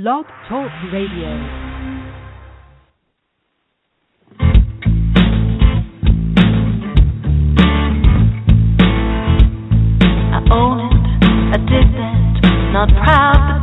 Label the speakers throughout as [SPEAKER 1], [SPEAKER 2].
[SPEAKER 1] Blog Talk Radio.
[SPEAKER 2] Not proud,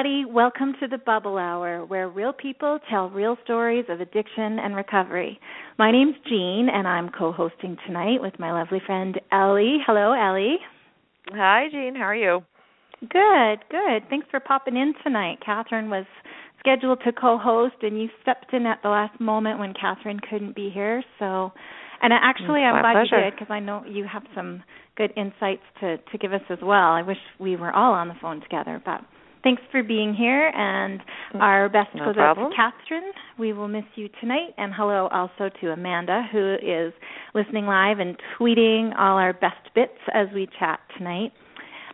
[SPEAKER 3] everybody. Welcome to the Bubble Hour, where real people tell real stories of addiction and recovery. My name's Jean, and I'm co hosting tonight with my lovely friend Ellie. Hello, Ellie.
[SPEAKER 4] Hi, Jean. How are you?
[SPEAKER 3] Good, good. Thanks for popping in tonight. Catherine was scheduled to co host, and you stepped in at the last moment when Catherine couldn't be here. So, and actually, I'm glad
[SPEAKER 4] pleasure.
[SPEAKER 3] you did because I know you have some good insights to, to give us as well. I wish we were all on the phone together, but thanks for being here. And our best
[SPEAKER 4] No
[SPEAKER 3] goes out to Catherine. We will miss you tonight. And hello also to Amanda, who is listening live and tweeting all our best bits as we chat tonight.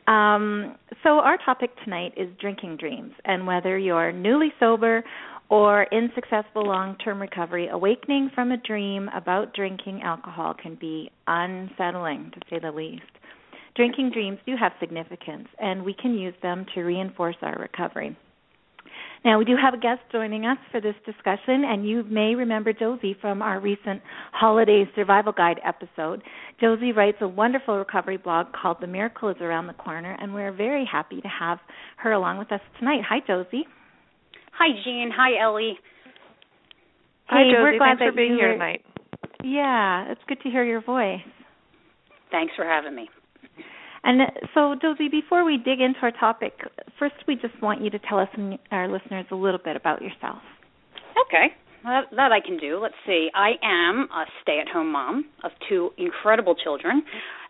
[SPEAKER 3] Um, so, our topic tonight is drinking dreams, and whether you're newly sober or in successful long term recovery, awakening from a dream about drinking alcohol can be unsettling, to say the least. Drinking dreams do have significance, and we can use them to reinforce our recovery. Now, we do have a guest joining us for this discussion, and you may remember Josie from our recent Holiday Survival Guide episode. Josie writes a wonderful recovery blog called The Miracle is Around the Corner, and we're very happy to have her along with us tonight. Hi, Josie.
[SPEAKER 5] Hi, Jean. Hi, Ellie.
[SPEAKER 4] Hi,
[SPEAKER 3] Hey,
[SPEAKER 4] Josie.
[SPEAKER 3] we're glad
[SPEAKER 4] Thanks for being here
[SPEAKER 3] were-
[SPEAKER 4] tonight.
[SPEAKER 3] Yeah, it's good to hear your voice.
[SPEAKER 5] Thanks for having me.
[SPEAKER 3] And so, Josie, before we dig into our topic, first we just want you to tell us and our listeners a little bit about yourself.
[SPEAKER 5] Okay. Well, that, that I can do. Let's see. I am a stay at home mom of two incredible children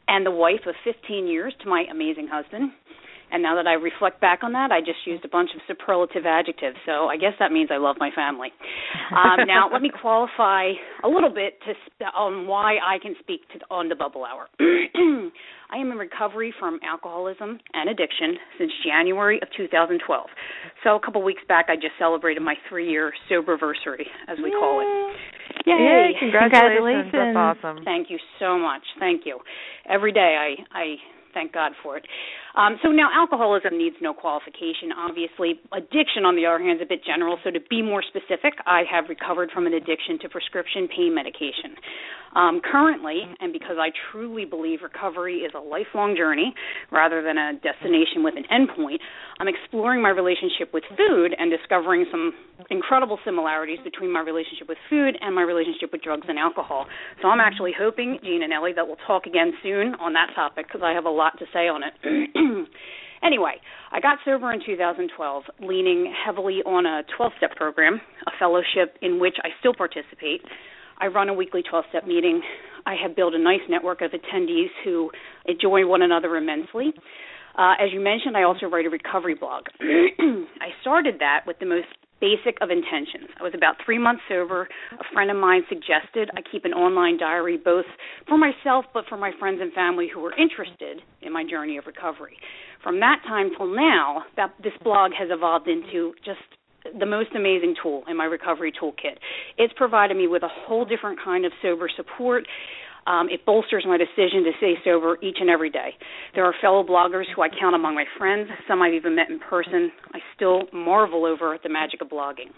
[SPEAKER 5] and the wife of 15 years to my amazing husband. And now that I reflect back on that, I just used a bunch of superlative adjectives. So I guess that means I love my family. Um, now, let me qualify a little bit to sp- on why I can speak to, on the Bubble Hour. I am in recovery from alcoholism and addiction since January of 2012. So a couple weeks back, I just celebrated my three-year soberversary, as we call it.
[SPEAKER 4] Yay,
[SPEAKER 5] Yay.
[SPEAKER 4] congratulations.
[SPEAKER 3] Congratulations.
[SPEAKER 4] That's awesome.
[SPEAKER 5] Thank you so much. Thank you. Every day I I thank God for it. Um, so now alcoholism needs no qualification. Obviously, addiction on the other hand is a bit general. So to be more specific, I have recovered from an addiction to prescription pain medication. Um, currently, and because I truly believe recovery is a lifelong journey rather than a destination with an endpoint, I'm exploring my relationship with food and discovering some incredible similarities between my relationship with food and my relationship with drugs and alcohol. So I'm actually hoping, Jean and Ellie, that we'll talk again soon on that topic because I have a lot to say on it. Anyway, I got sober in 2012, leaning heavily on a 12 step program, a fellowship in which I still participate. I run a weekly 12 step meeting. I have built a nice network of attendees who enjoy one another immensely. Uh, as you mentioned, I also write a recovery blog. I started that with the most basic of intentions. I was about three months sober. A friend of mine suggested I keep an online diary both for myself but for my friends and family who were interested in my journey of recovery. From that time till now, that this blog has evolved into just the most amazing tool in my recovery toolkit. It's provided me with a whole different kind of sober support. Um, it bolsters my decision to stay sober each and every day. There are fellow bloggers who I count among my friends, some I've even met in person. I still marvel over the magic of blogging.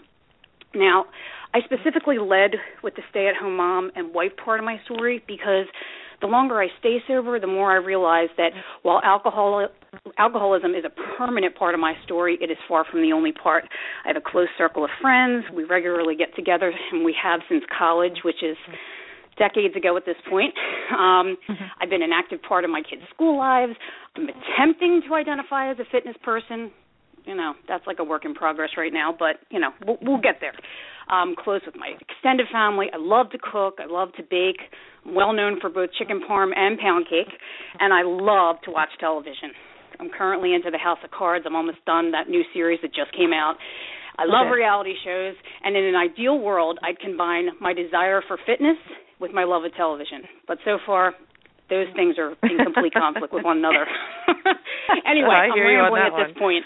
[SPEAKER 5] Now, I specifically led with the stay at home mom and wife part of my story because the longer I stay sober, the more I realize that while alcohol alcoholism is a permanent part of my story, it is far from the only part. I have a close circle of friends. We regularly get together, and we have since college, which is decades ago at this point. Um, I've been an active part of my kids' school lives. I'm attempting to identify as a fitness person. You know, that's like a work in progress right now, but you know, we'll, we'll get there. Um, close with my extended family. I love to cook. I love to bake. I'm well known for both chicken parm and pound cake, and I love to watch television. I'm currently into the House of Cards. I'm almost done that new series that just came out. I love
[SPEAKER 3] Okay.
[SPEAKER 5] reality shows, and in an ideal world, I'd combine my desire for fitness with my love of television. But so far, those things are in complete conflict with one another. anyway, I'm rambling at this point.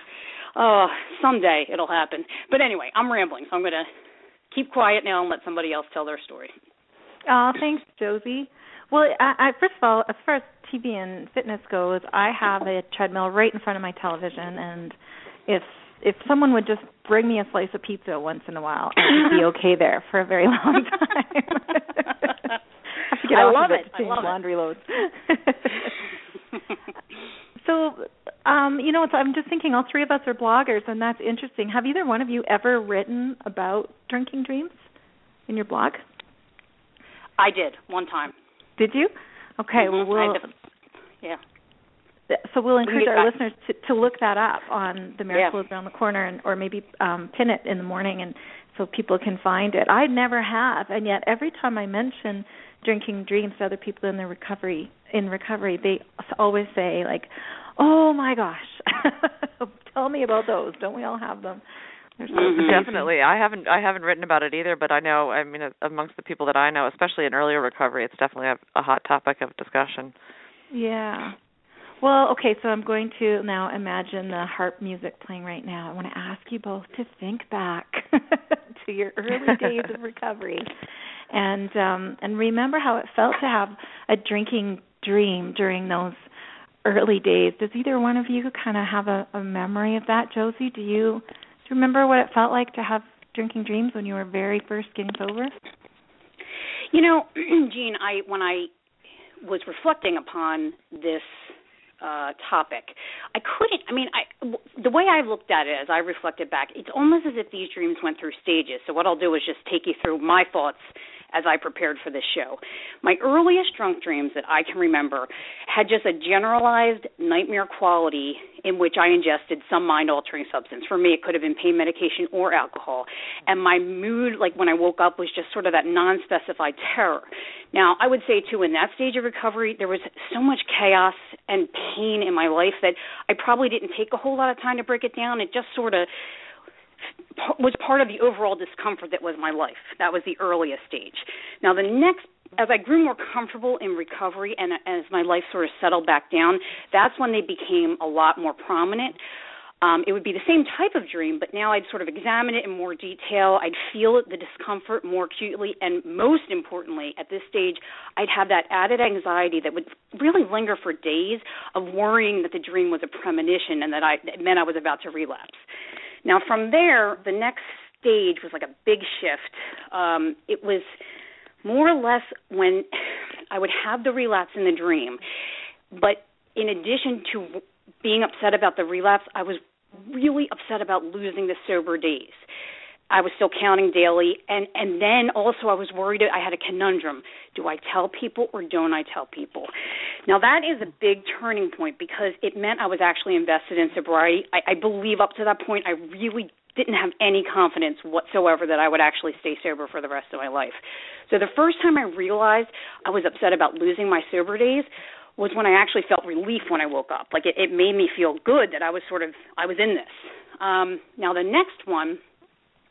[SPEAKER 5] Oh, someday it'll happen. But anyway, I'm rambling, so I'm going to keep quiet now and let somebody else tell their story.
[SPEAKER 3] Oh, thanks, Josie. Well, I, I, first of all, as far as TV and fitness goes, I have a treadmill right in front of my television, and if if someone would just bring me a slice of pizza once in a while, I'd be okay there for a very long time. have to get
[SPEAKER 5] I
[SPEAKER 3] off
[SPEAKER 5] love
[SPEAKER 3] of
[SPEAKER 5] it. I love it.
[SPEAKER 3] laundry loads. so, um, you know, it's, I'm just thinking all three of us are bloggers, and that's interesting. Have either one of you ever written about drinking dreams in your blog?
[SPEAKER 5] I did one time.
[SPEAKER 3] Did you? Okay.
[SPEAKER 5] Mhm.
[SPEAKER 3] Well, we'll
[SPEAKER 5] yeah.
[SPEAKER 3] so we'll encourage our listeners to, to look that up on the Miracle
[SPEAKER 5] Yeah.
[SPEAKER 3] around the corner, and, or maybe um, pin it in the morning, and so people can find it. I never have, and yet every time I mention drinking dreams to other people in the recovery in recovery, they always say like, "Oh my gosh, tell me about those. Don't we all have them?" They're so
[SPEAKER 5] Mhm.
[SPEAKER 4] Definitely. I haven't I haven't written about it either, but I know I mean amongst the people that I know, especially in earlier recovery, it's definitely a, a hot topic of discussion.
[SPEAKER 3] Yeah. Well, okay, so I'm going to now imagine the harp music playing right now. I want to ask you both to think back to your early days of recovery and um and remember how it felt to have a drinking dream during those early days. Does either one of you kind of have a, a memory of that, Josie? Do you do you remember what it felt like to have drinking dreams when you were very first getting sober?
[SPEAKER 5] You know, Jean, I when I was reflecting upon this uh topic, I couldn't. I mean, I the way I looked at it as I reflected back, it's almost as if these dreams went through stages. So what I'll do is just take you through my thoughts as I prepared for this show. My earliest drunk dreams that I can remember had just a generalized nightmare quality in which I ingested some mind altering substance. For me, it could have been pain medication or alcohol. And my mood, like when I woke up, was just sort of that non specified terror. Now, I would say, too, in that stage of recovery, there was so much chaos and pain in my life that I probably didn't take a whole lot of time to break it down. It just sort of was part of the overall discomfort that was my life. That was the earliest stage. Now, the next, as I grew more comfortable in recovery and as my life sort of settled back down, that's when they became a lot more prominent. Um, it would be the same type of dream, but now I'd sort of examine it in more detail. I'd feel the discomfort more acutely, and most importantly, at this stage, I'd have that added anxiety that would really linger for days of worrying that the dream was a premonition and that I it meant I was about to relapse. Now, from there, the next stage was like a big shift. Um, it was more or less when I would have the relapse in the dream, but in addition to being upset about the relapse, I was really upset about losing the sober days. I was still counting daily and and then also I was worried I had a conundrum. Do I tell people or don't I tell people? Now that is a big turning point because it meant I was actually invested in sobriety. I, I believe up to that point I really didn't have any confidence whatsoever that I would actually stay sober for the rest of my life. So the first time I realized I was upset about losing my sober days was when I actually felt relief when I woke up. Like it, it made me feel good that I was sort of I was in this. Um, now the next one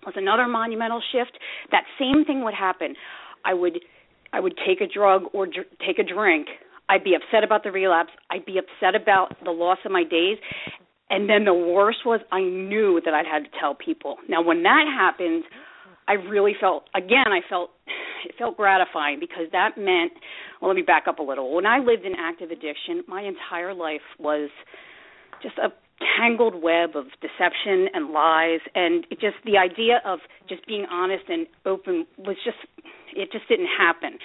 [SPEAKER 5] was another monumental shift. That same thing would happen. I would I would take a drug or dr- take a drink. I'd be upset about the relapse. I'd be upset about the loss of my days. And then the worst was I knew that I'd had to tell people. Now when that happened, I really felt again I felt it felt gratifying because that meant well let me back up a little. When I lived in active addiction, my entire life was just a tangled web of deception and lies and it just the idea of just being honest and open was just it just didn't happen.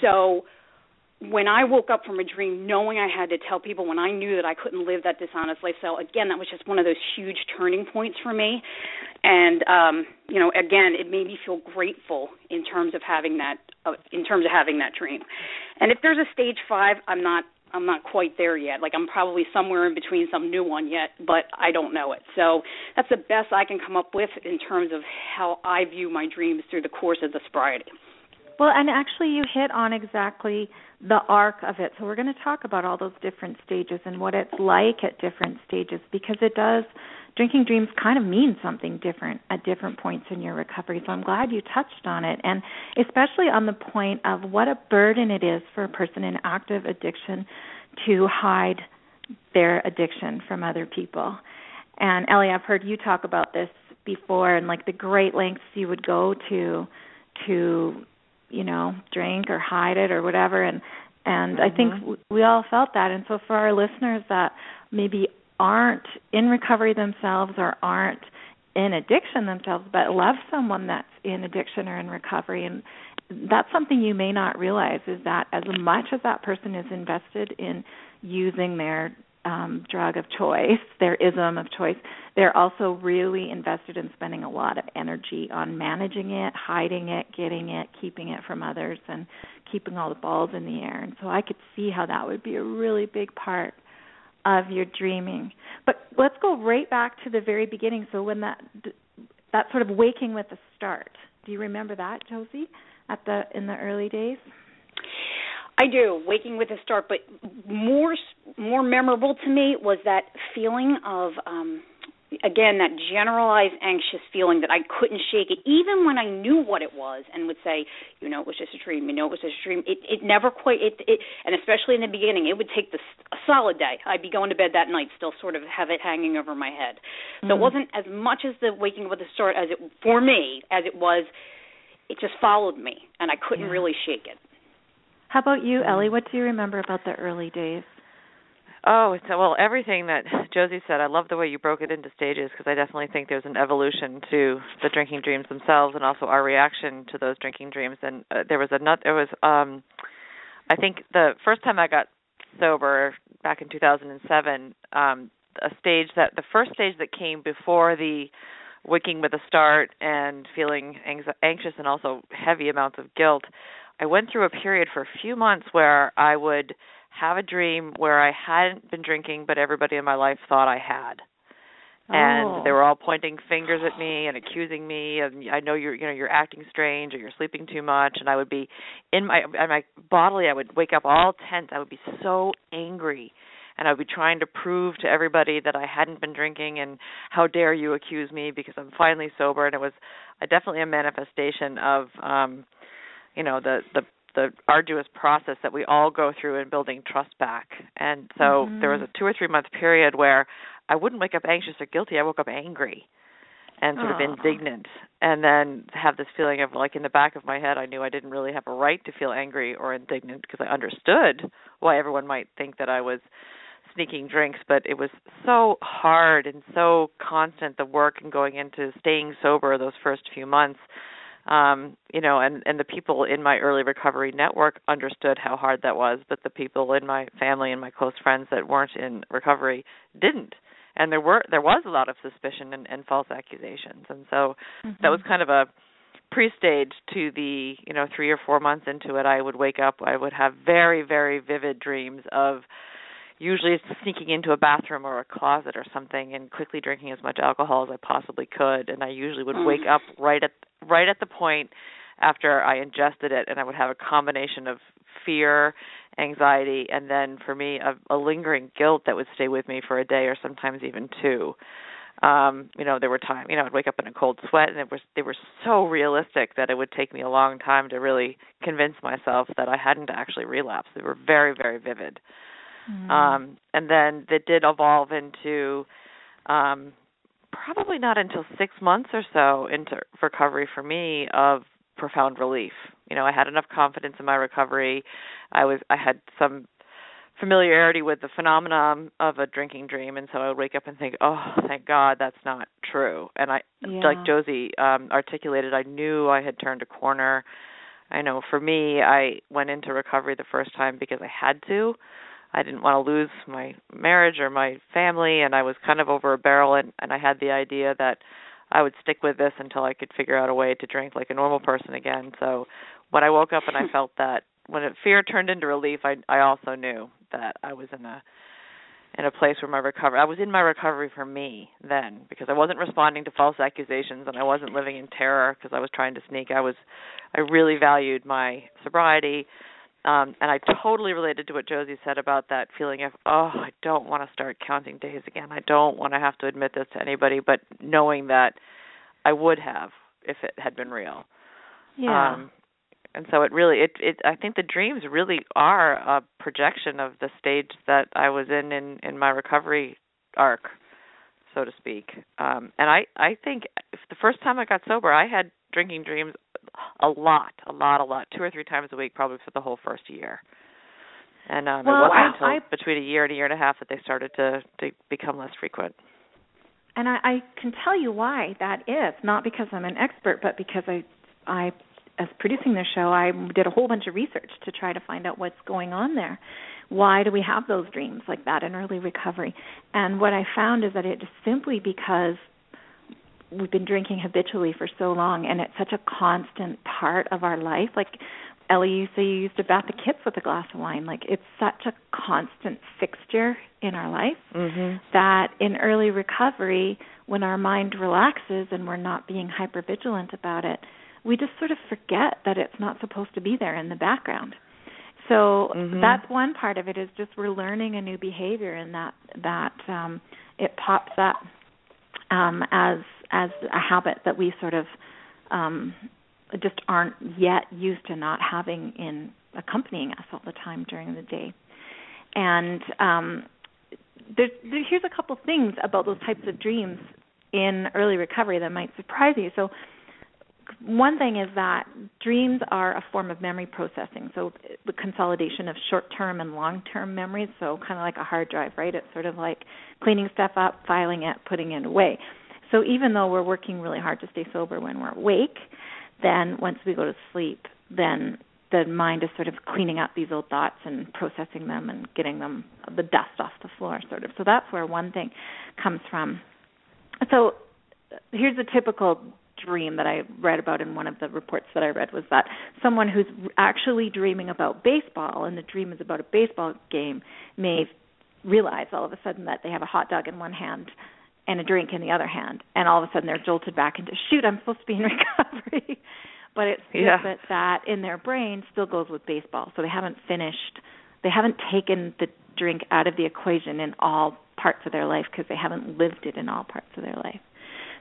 [SPEAKER 5] So when I woke up from a dream knowing I had to tell people when I knew that I couldn't live that dishonest lifestyle, again, that was just one of those huge turning points for me. And um, you know, again, it made me feel grateful in terms of having that uh, in terms of having that dream. And if there's a stage 5, I'm not I'm not quite there yet. Like I'm probably somewhere in between some new one yet, but I don't know it. So that's the best I can come up with in terms of how I view my dreams through the course of the sobriety.
[SPEAKER 3] Well, and actually, you hit on exactly the arc of it. So, we're going to talk about all those different stages and what it's like at different stages because it does, drinking dreams kind of mean something different at different points in your recovery. So, I'm glad you touched on it. And especially on the point of what a burden it is for a person in active addiction to hide their addiction from other people. And Ellie, I've heard you talk about this before and like the great lengths you would go to to you know drink or hide it or whatever and and mm-hmm. I think mm-hmm. we all felt that and so for our listeners that maybe aren't in recovery themselves or aren't in addiction themselves but love someone that's in addiction or in recovery and that's something you may not realize is that as much as that person is invested in using their um, drug of choice, their ism of choice, they're also really invested in spending a lot of energy on managing it, hiding it, getting it, keeping it from others, and keeping all the balls in the air. And so I could see how that would be a really big part of your dreaming. But let's go right back to the very beginning. So when that that sort of waking with the start, do you remember that, Josie, at the in the early days?
[SPEAKER 5] I do. Waking with a start, but more more memorable to me was that feeling of um again that generalized anxious feeling that I couldn't shake it even when I knew what it was and would say you know it was just a dream you know it was just a dream it it never quite it it and especially in the beginning it would take the a solid day I'd be going to bed that night still sort of have it hanging over my head so mm-hmm. it wasn't as much as the waking with the start as it for me as it was it just followed me and I couldn't yeah. really shake it
[SPEAKER 3] how about you, Ellie? What do you remember about the early days?
[SPEAKER 4] Oh, so well, everything that Josie said. I love the way you broke it into stages because I definitely think there's an evolution to the drinking dreams themselves and also our reaction to those drinking dreams. And uh, there was a nut. There was, um, I think, the first time I got sober back in 2007. Um, a stage that the first stage that came before the waking with a start and feeling anx- anxious and also heavy amounts of guilt I went through a period for a few months where I would have a dream where I hadn't been drinking, but everybody in my life thought I had. And
[SPEAKER 3] oh.
[SPEAKER 4] they were all pointing fingers at me and accusing me and I know you're you know you're acting strange or you're sleeping too much and I would be in my in my bodily I would wake up all tense I would be so angry and I would be trying to prove to everybody that I hadn't been drinking and how dare you accuse me because I'm finally sober and it was a, definitely a manifestation of um you know the the the arduous process that we all go through in building trust back. And so
[SPEAKER 3] mm-hmm.
[SPEAKER 4] there was a two or three month period where I wouldn't wake up anxious or guilty. I woke up angry and sort
[SPEAKER 3] Aww.
[SPEAKER 4] of indignant and then have this feeling of like in the back of my head I knew I didn't really have a right to feel angry or indignant because I understood why everyone might think that I was sneaking drinks but it was so hard and so constant the work and going into staying sober those first few months um you know and and the people in my early recovery network understood how hard that was but the people in my family and my close friends that weren't in recovery didn't and there were there was a lot of suspicion and, and false accusations and so
[SPEAKER 3] mm-hmm.
[SPEAKER 4] that was kind of a pre-stage to the you know 3 or 4 months into it I would wake up I would have very very vivid dreams of usually it's sneaking into a bathroom or a closet or something and quickly drinking as much alcohol as I possibly could and I usually would wake up right at right at the point after I ingested it and I would have a combination of fear, anxiety and then for me a, a lingering guilt that would stay with me for a day or sometimes even two. Um, you know, there were times, you know, I'd wake up in a cold sweat and it was they were so realistic that it would take me a long time to really convince myself that I hadn't actually relapsed. They were very, very vivid.
[SPEAKER 3] Mm-hmm.
[SPEAKER 4] Um, and then it did evolve into um, probably not until six months or so into recovery for me of profound relief. You know, I had enough confidence in my recovery. I was I had some familiarity with the phenomenon of a drinking dream and so I would wake up and think, "Oh, thank God that's not true." And I
[SPEAKER 3] yeah.
[SPEAKER 4] like Josie um articulated, I knew I had turned a corner. I know for me, I went into recovery the first time because I had to. I didn't want to lose my marriage or my family, and I was kind of over a barrel, and, and I had the idea that I would stick with this until I could figure out a way to drink like a normal person again. So when I woke up and I felt that when it, fear turned into relief, I I also knew that I was in a in a place where my recovery I was in my recovery for me then because I wasn't responding to false accusations and I wasn't living in terror because I was trying to sneak. I was I really valued my sobriety. Um and I totally related to what Josie said about that feeling of oh, I don't want to start counting days again. I don't want to have to admit this to anybody, but knowing that I would have if it had been real.
[SPEAKER 3] Yeah.
[SPEAKER 4] Um and so it really it it I think the dreams really are a projection of the stage that I was in in in my recovery arc so to speak. Um and I I think the first time I got sober I had drinking dreams a lot a lot a lot two or three times a week probably for the whole first year. And um
[SPEAKER 3] well,
[SPEAKER 4] it wasn't
[SPEAKER 3] I,
[SPEAKER 4] until
[SPEAKER 3] I,
[SPEAKER 4] between a year and a year and a half that they started to to become less frequent.
[SPEAKER 3] And I, I can tell you why that is not because I'm an expert but because I I as producing this show, I did a whole bunch of research to try to find out what's going on there. Why do we have those dreams like that in early recovery? And what I found is that it's simply because we've been drinking habitually for so long and it's such a constant part of our life. Like Ellie, you say you used to bat the kids with a glass of wine. Like it's such a constant fixture in our life
[SPEAKER 4] mm-hmm.
[SPEAKER 3] that in early recovery, when our mind relaxes and we're not being hyper vigilant about it, we just sort of forget that it's not supposed to be there in the background. So
[SPEAKER 4] mm-hmm.
[SPEAKER 3] that's one part of it is just we're learning a new behavior and that that um it pops up um as as a habit that we sort of um just aren't yet used to not having in accompanying us all the time during the day. And um there's there, here's a couple things about those types of dreams in early recovery that might surprise you. So one thing is that dreams are a form of memory processing. So the consolidation of short-term and long-term memories. So kind of like a hard drive, right? It's sort of like cleaning stuff up, filing it, putting it away. So even though we're working really hard to stay sober when we're awake, then once we go to sleep, then the mind is sort of cleaning up these old thoughts and processing them and getting them the dust off the floor, sort of. So that's where one thing comes from. So here's a typical dream that I read about in one of the reports that I read was that someone who's actually dreaming about baseball and the dream is about a baseball game may realize all of a sudden that they have a hot dog in one hand and a drink in the other hand and all of a sudden they're jolted back into shoot I'm supposed to be in recovery. But it's
[SPEAKER 4] yeah.
[SPEAKER 3] that that in their brain still goes with baseball. So they haven't finished they haven't taken the drink out of the equation in all parts of their life because they haven't lived it in all parts of their life.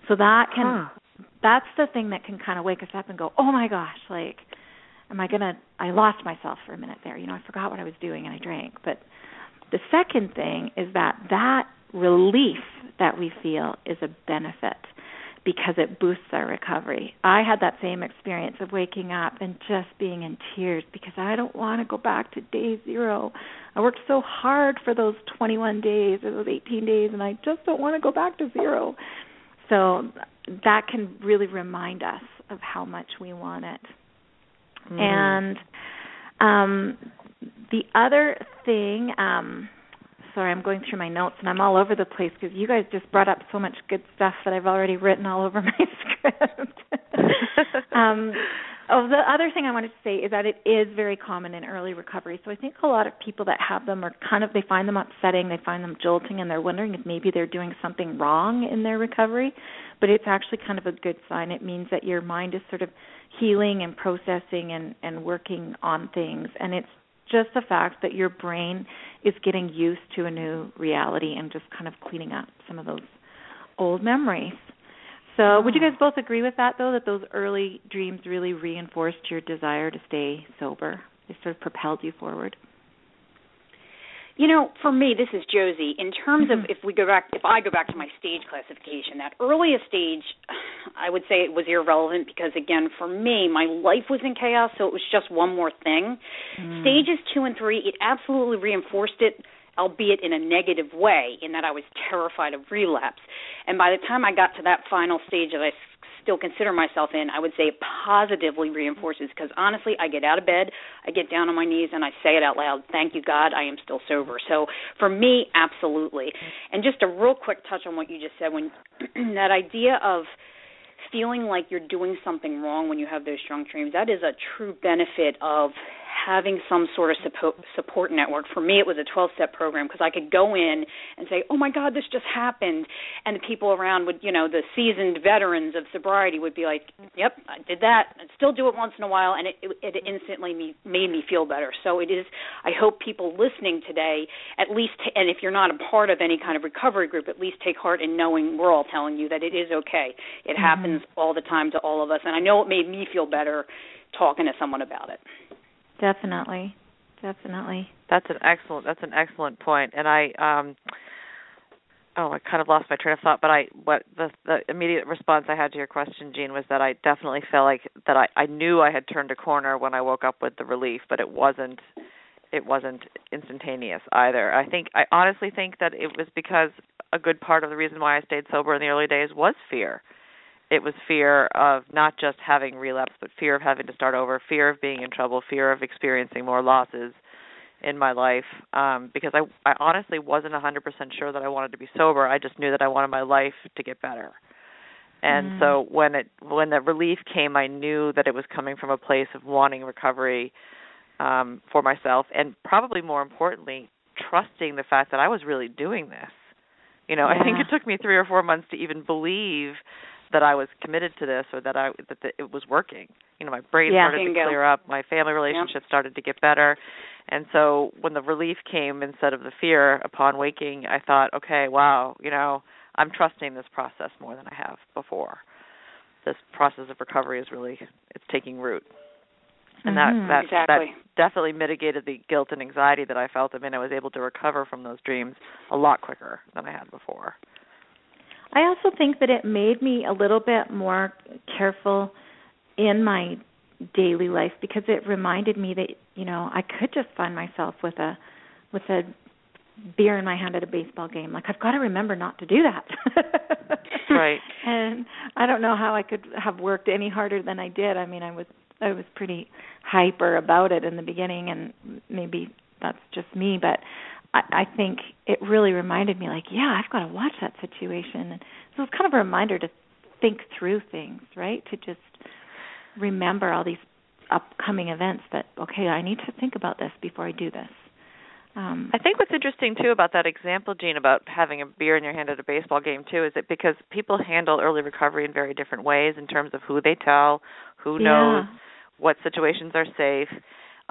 [SPEAKER 3] So that can
[SPEAKER 4] huh
[SPEAKER 3] that's the thing that can kind of wake us up and go, oh my gosh, like, am I gonna? I lost myself for a minute there. You know, I forgot what I was doing and I drank. But the second thing is that that relief that we feel is a benefit because it boosts our recovery. I had that same experience of waking up and just being in tears because I don't want to go back to day zero. I worked so hard for those 21 days or those 18 days, and I just don't want to go back to zero. So that can really remind us of how much we want it.
[SPEAKER 4] Mm.
[SPEAKER 3] And um, the other thing, um, sorry, I'm going through my notes and I'm all over the place because you guys just brought up so much good stuff that I've already written all over my script. um, Oh, the other thing I wanted to say is that it is very common in early recovery. So I think a lot of people that have them are kind of they find them upsetting, they find them jolting, and they're wondering if maybe they're doing something wrong in their recovery. But it's actually kind of a good sign. It means that your mind is sort of healing and processing and and working on things, and it's just the fact that your brain is getting used to a new reality and just kind of cleaning up some of those old memories. So, would you guys both agree with that, though, that those early dreams really reinforced your desire to stay sober? They sort of propelled you forward.
[SPEAKER 5] You know, for me, this is Josie. In terms
[SPEAKER 3] mm-hmm.
[SPEAKER 5] of if we go back, if I go back to my stage classification, that earliest stage, I would say it was irrelevant because, again, for me, my life was in chaos, so it was just one more thing.
[SPEAKER 3] Mm.
[SPEAKER 5] Stages two and three, it absolutely reinforced it albeit in a negative way, in that I was terrified of relapse. And by the time I got to that final stage that I still consider myself in, I would say it positively reinforces because honestly, I get out of bed, I get down on my knees, and I say it out loud Thank you, God, I am still sober. So for me, absolutely. And just a real quick touch on what you just said when that idea of feeling like you're doing something wrong when you have those strong dreams, that is a true benefit of having some sort of support network. For me, it was a 12-step program because I could go in and say, "Oh my God, this just happened," and the people around would, you know, the seasoned veterans of sobriety would be like, "Yep, I did that. I still do it once in a while," and it, it, it instantly me, made me feel better. So it is. I hope people listening today, at least, and if you're not a part of any kind of recovery group, at least take heart in knowing we're all telling you that it is okay. It mm-hmm. happens all the time to all of us, and I know it made me feel better talking to someone about it.
[SPEAKER 3] Definitely. Definitely.
[SPEAKER 4] That's an excellent that's an excellent point. And I um oh I kind of lost my train of thought, but I what the the immediate response I had to your question, Jean, was that I definitely felt like that I, I knew I had turned a corner when I woke up with the relief, but it wasn't it wasn't instantaneous either. I think I honestly think that it was because a good part of the reason why I stayed sober in the early days was fear it was fear of not just having relapse, but fear of having to start over, fear of being in trouble, fear of experiencing more losses in my life. Um, because I, I honestly wasn't a 100% sure that I wanted to be sober. I just knew that I wanted my life to get better. And mm. so when it when the relief came, I knew that it was coming from a place of wanting recovery um, for myself, and probably more importantly, trusting the fact that I was really doing this. You know, yeah. I think it took me three or four months to even believe that I was committed to this or that I that the, it was working. You know, my brain
[SPEAKER 3] yeah,
[SPEAKER 4] started to clear up, my family relationship started to get better. And so when the relief came instead of the fear upon waking, I thought, okay, wow, you know, I'm trusting this process more than I have before. This process of recovery is really it's taking root. And
[SPEAKER 5] mm-hmm,
[SPEAKER 4] that that
[SPEAKER 5] exactly.
[SPEAKER 4] that definitely mitigated the guilt and anxiety that I felt. I mean, I was able to recover from those dreams a lot quicker than I had before.
[SPEAKER 3] I also think that it made me a little bit more careful in my daily life because it reminded me that you know I could just find myself with a with a beer in my hand at a baseball game. Like I've got to remember not to do that.
[SPEAKER 4] right.
[SPEAKER 3] And I don't know how I could have worked any harder than I did. I mean, I was I was pretty hyper about it in the beginning and maybe that's just me, but I, I think it really reminded me, like, yeah, I've got to watch that situation. And so it's kind of a reminder to think through things, right? To just remember all these upcoming events that okay, I need to think about this before I do this. Um,
[SPEAKER 4] I think what's interesting too about that example, Jean, about having a beer in your hand at a baseball game too, is that because people handle early recovery in very different ways in terms of who they tell, who knows, what situations are safe.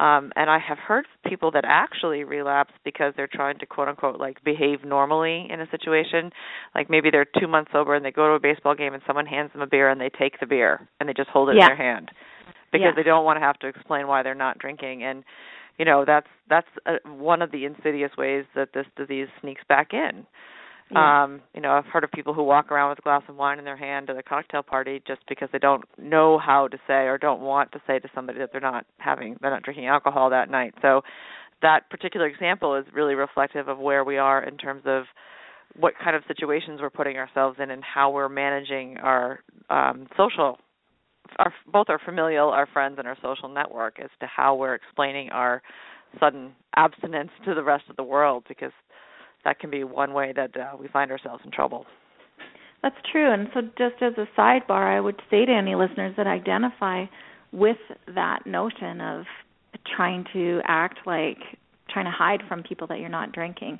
[SPEAKER 4] Um, and I have heard people that actually relapse because they're trying to quote unquote like behave normally in a situation. Like maybe they're two months sober and they go to a baseball game and someone hands them a beer and they take the beer and they just hold it
[SPEAKER 3] yeah.
[SPEAKER 4] in their hand because
[SPEAKER 3] yeah.
[SPEAKER 4] they don't want to have to explain why they're not drinking. And you know that's that's a, one of the insidious ways that this disease sneaks back in.
[SPEAKER 3] Yeah.
[SPEAKER 4] Um, you know, I've heard of people who walk around with a glass of wine in their hand at a cocktail party just because they don't know how to say or don't want to say to somebody that they're not having they're not drinking alcohol that night. So that particular example is really reflective of where we are in terms of what kind of situations we're putting ourselves in and how we're managing our um, social our both our familial, our friends and our social network as to how we're explaining our sudden abstinence to the rest of the world because that can be one way that uh, we find ourselves in trouble.
[SPEAKER 3] That's true. And so, just as a sidebar, I would say to any listeners that identify with that notion of trying to act like trying to hide from people that you're not drinking.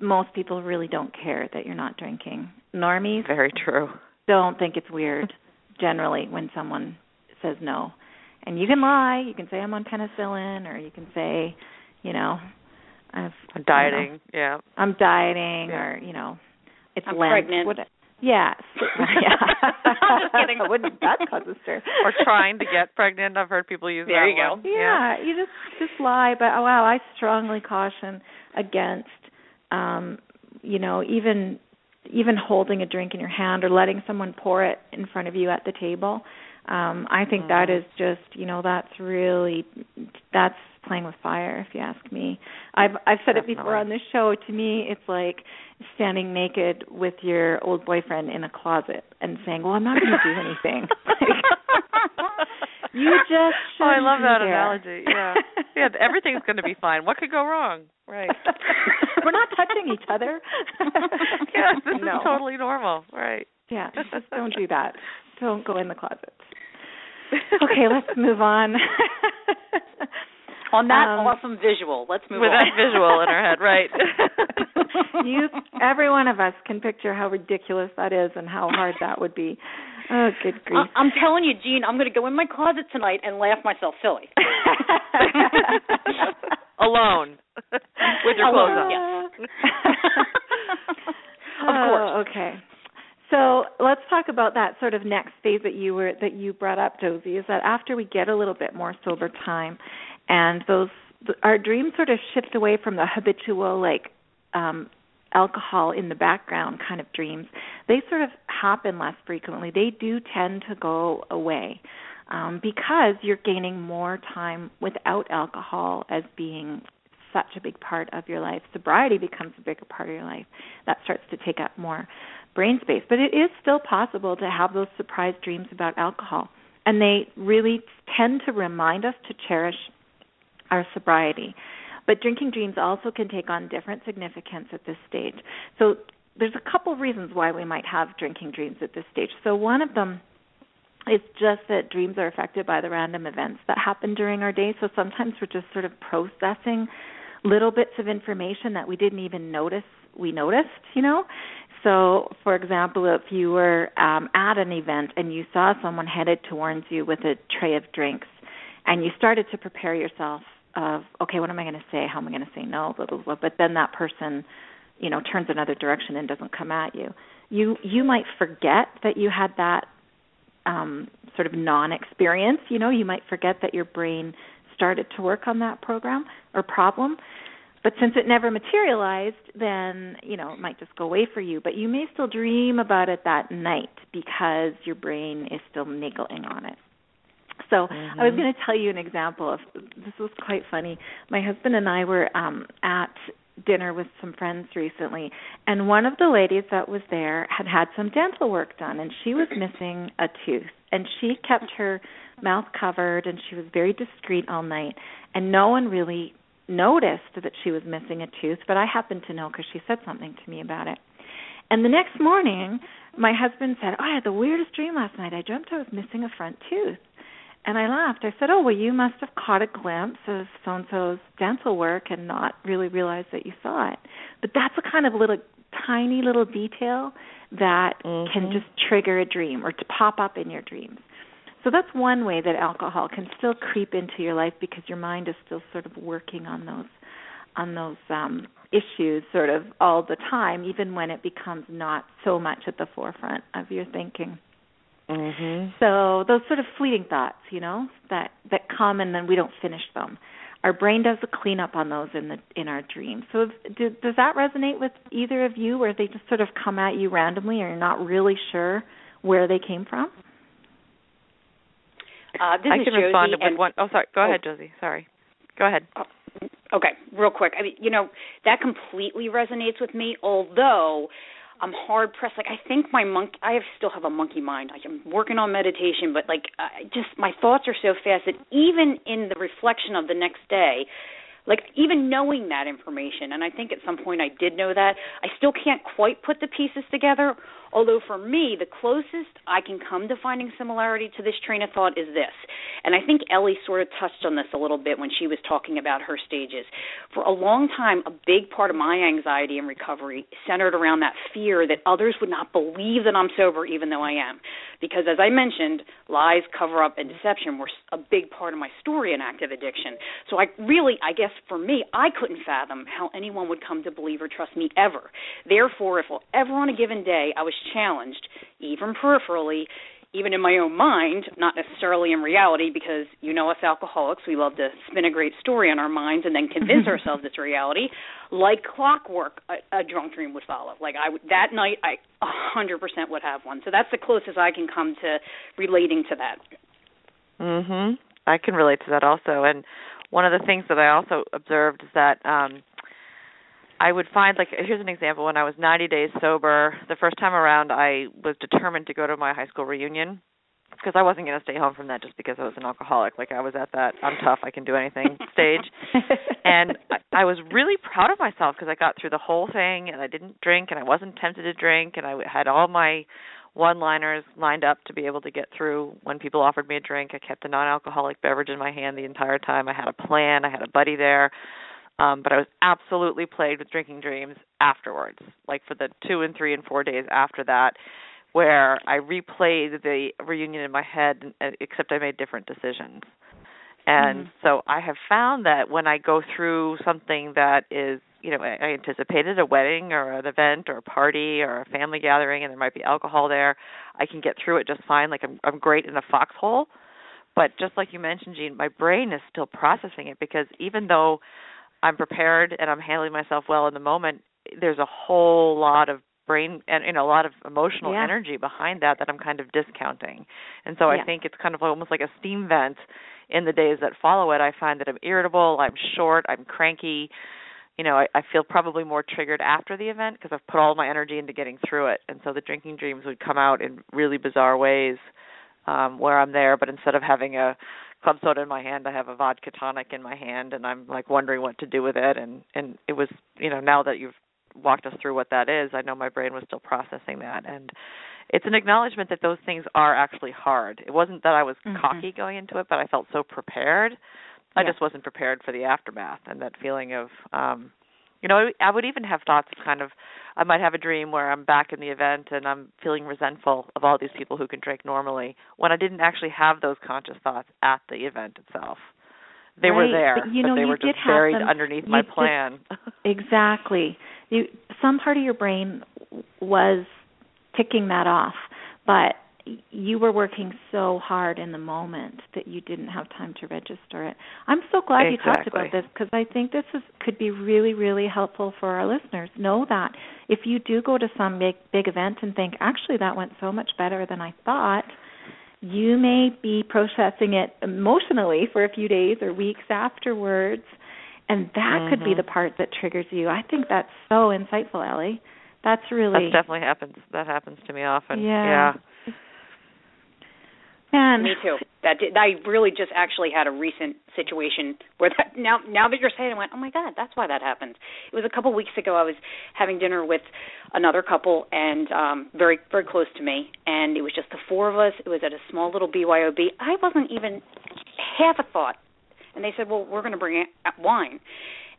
[SPEAKER 3] Most people really don't care that you're not drinking. Normies
[SPEAKER 4] very true.
[SPEAKER 3] Don't think it's weird generally when someone says no. And you can lie, you can say I'm on penicillin or you can say, you know, I've
[SPEAKER 4] I'm dieting.
[SPEAKER 3] You
[SPEAKER 4] know, yeah.
[SPEAKER 3] I'm dieting, yeah. or you know, it's
[SPEAKER 5] I'm
[SPEAKER 3] Lent.
[SPEAKER 5] pregnant.
[SPEAKER 3] What, yeah.
[SPEAKER 5] yeah. I'm just kidding.
[SPEAKER 3] Wouldn't that cause a stir?
[SPEAKER 4] or trying to get pregnant. I've heard people use
[SPEAKER 5] there
[SPEAKER 4] that
[SPEAKER 5] you go.
[SPEAKER 3] Yeah,
[SPEAKER 4] yeah,
[SPEAKER 3] you just just lie. But oh, wow, I strongly caution against, um, you know, even even holding a drink in your hand or letting someone pour it in front of you at the table. Um, I think mm. that is just, you know, that's really that's playing with fire if you ask me. I've I've said
[SPEAKER 4] Definitely.
[SPEAKER 3] it before on this show. To me, it's like standing naked with your old boyfriend in a closet and saying, "Well, I'm not going to do anything." you just
[SPEAKER 4] Oh, I love that
[SPEAKER 3] there.
[SPEAKER 4] analogy. Yeah. Yeah, everything's going to be fine. What could go wrong? Right.
[SPEAKER 3] We're not touching each other.
[SPEAKER 4] yeah, this
[SPEAKER 3] no.
[SPEAKER 4] is totally normal. Right.
[SPEAKER 3] Yeah, just don't do that. Don't go in the closet. Okay, let's move on.
[SPEAKER 5] On that
[SPEAKER 3] Um,
[SPEAKER 5] awesome visual, let's move on.
[SPEAKER 4] With
[SPEAKER 5] on.
[SPEAKER 4] that visual in our head, right?
[SPEAKER 3] you, every one of us can picture how ridiculous that is and how hard that would be. Oh, good grief!
[SPEAKER 5] I- I'm telling you, Jean, I'm going to go in my closet tonight and laugh myself silly.
[SPEAKER 4] Alone. With your clothes on.
[SPEAKER 5] Yes.
[SPEAKER 3] of
[SPEAKER 5] course.
[SPEAKER 3] okay. So let's talk about that sort of next phase that you were that you brought up, Josie. Is that after we get a little bit more sober time, and those our dreams sort of shift away from the habitual like um alcohol in the background kind of dreams, they sort of happen less frequently. They do tend to go away um, because you're gaining more time without alcohol as being such a big part of your life. Sobriety becomes a bigger part of your life. That starts to take up more brain space. But it is still possible to have those surprise dreams about alcohol. And they really tend to remind us to cherish our sobriety. But drinking dreams also can take on different significance at this stage. So there's a couple of reasons why we might have drinking dreams at this stage. So one of them is just that dreams are affected by the random events that happen during our day. So sometimes we're just sort of processing little bits of information that we didn't even notice we noticed, you know. So, for example, if you were um, at an event and you saw someone headed towards you with a tray of drinks, and you started to prepare yourself of, okay, what am I going to say? How am I going to say no? Blah blah blah. But then that person, you know, turns another direction and doesn't come at you. You you might forget that you had that um, sort of non-experience. You know, you might forget that your brain started to work on that program or problem. But since it never materialized, then you know it might just go away for you. But you may still dream about it that night because your brain is still niggling on it. So
[SPEAKER 4] mm-hmm.
[SPEAKER 3] I was going to tell you an example of this was quite funny. My husband and I were um at dinner with some friends recently and one of the ladies that was there had had some dental work done and she was missing a tooth and she kept her mouth covered and she was very discreet all night and no one really noticed that she was missing a tooth but I happened to know cuz she said something to me about it. And the next morning my husband said, "Oh, I had the weirdest dream last night. I dreamt I was missing a front tooth." And I laughed. I said, "Oh, well, you must have caught a glimpse of so and so's dental work and not really realize that you saw it." But that's a kind of little tiny little detail that
[SPEAKER 4] mm-hmm.
[SPEAKER 3] can just trigger a dream or to pop up in your dreams. So that's one way that alcohol can still creep into your life because your mind is still sort of working on those on those um issues sort of all the time even when it becomes not so much at the forefront of your thinking.
[SPEAKER 4] Mm-hmm.
[SPEAKER 3] So those sort of fleeting thoughts, you know, that that come and then we don't finish them. Our brain does the cleanup on those in the in our dreams. So if, do, does that resonate with either of you, where they just sort of come at you randomly, and you're not really sure where they came from?
[SPEAKER 5] Uh, this
[SPEAKER 4] I
[SPEAKER 5] is
[SPEAKER 4] can
[SPEAKER 5] Josie,
[SPEAKER 4] respond with
[SPEAKER 5] and
[SPEAKER 4] one. Oh, sorry. Go
[SPEAKER 5] Oh.
[SPEAKER 4] ahead, Josie. Sorry. Go ahead.
[SPEAKER 5] Okay, real quick. I mean, you know, that completely resonates with me. Although I'm hard pressed. Like I think my monk. I have, still have a monkey mind. Like I'm working on meditation, but like I just my thoughts are so fast that even in the reflection of the next day, like even knowing that information, and I think at some point I did know that, I still can't quite put the pieces together. Although for me, the closest I can come to finding similarity to this train of thought is this. And I think Ellie sort of touched on this a little bit when she was talking about her stages. For a long time, a big part of my anxiety and recovery centered around that fear that others would not believe that I'm sober even though I am. Because as I mentioned, lies, cover up, and deception were a big part of my story in active addiction. So I really, I guess for me, I couldn't fathom how anyone would come to believe or trust me ever. Therefore, if ever on a given day I was challenged, even peripherally, even in my own mind, not necessarily in reality, because you know us alcoholics, we love to spin a great story in our minds and then convince ourselves it's reality. Like clockwork, a, a drunk dream would follow. Like I would, that night, I a hundred percent would have one. So that's the closest I can come to relating to that.
[SPEAKER 4] Mhm. I can relate to that also. And one of the things that I also observed is that um I would find like here's an example when I was 90 days sober, the first time around I was determined to go to my high school reunion because I wasn't going to stay home from that just because I was an alcoholic. Like I was at that I'm tough, I can do anything stage. and I, I was really proud of myself because I got through the whole thing and I didn't drink and I wasn't tempted to drink and I had all my one-liners lined up to be able to get through when people offered me a drink. I kept a non-alcoholic beverage in my hand the entire time. I had a plan. I had a buddy there. Um, but I was absolutely plagued with drinking dreams afterwards, like for the two and three and four days after that, where I replayed the reunion in my head, except I made different decisions. And
[SPEAKER 3] mm-hmm.
[SPEAKER 4] so I have found that when I go through something that is, you know, I anticipated a wedding or an event or a party or a family gathering and there might be alcohol there, I can get through it just fine. Like I'm I'm great in a foxhole. But just like you mentioned, Jean, my brain is still processing it because even though I'm prepared and I'm handling myself well in the moment, there's a whole lot of brain and you know a lot of emotional
[SPEAKER 3] yeah.
[SPEAKER 4] energy behind that that I'm kind of discounting. And so
[SPEAKER 3] yeah.
[SPEAKER 4] I think it's kind of almost like a steam vent in the days that follow it, I find that I'm irritable, I'm short, I'm cranky. You know, I, I feel probably more triggered after the event because I've put all my energy into getting through it, and so the drinking dreams would come out in really bizarre ways um where I'm there, but instead of having a club soda in my hand, I have a vodka tonic in my hand, and I'm like wondering what to do with it. And and it was, you know, now that you've walked us through what that is, I know my brain was still processing that, and it's an acknowledgement that those things are actually hard. It wasn't that I was
[SPEAKER 3] mm-hmm.
[SPEAKER 4] cocky going into it, but I felt so prepared. I just wasn't prepared for the aftermath and that feeling of um you know, I would even have thoughts of kind of I might have a dream where I'm back in the event and I'm feeling resentful of all these people who can drink normally when I didn't actually have those conscious thoughts at the event itself. They
[SPEAKER 3] right.
[SPEAKER 4] were there,
[SPEAKER 3] but, you know,
[SPEAKER 4] but they
[SPEAKER 3] you
[SPEAKER 4] were just buried
[SPEAKER 3] them.
[SPEAKER 4] underneath my
[SPEAKER 3] just,
[SPEAKER 4] plan.
[SPEAKER 3] exactly. You some part of your brain was ticking that off, but you were working so hard in the moment that you didn't have time to register it. I'm so glad
[SPEAKER 4] exactly.
[SPEAKER 3] you talked about this because I think this is could be really really helpful for our listeners. Know that if you do go to some big big event and think actually that went so much better than I thought, you may be processing it emotionally for a few days or weeks afterwards and that
[SPEAKER 4] mm-hmm.
[SPEAKER 3] could be the part that triggers you. I think that's so insightful, Ellie. That's really
[SPEAKER 4] that definitely happens. That happens to me often.
[SPEAKER 3] Yeah.
[SPEAKER 4] yeah.
[SPEAKER 3] Man.
[SPEAKER 5] Me too. That did, I really just actually had a recent situation where that now now that you're saying it, I went, oh my god, that's why that happened. It was a couple weeks ago. I was having dinner with another couple and um very very close to me, and it was just the four of us. It was at a small little BYOB. I wasn't even half a thought, and they said, well, we're going to bring wine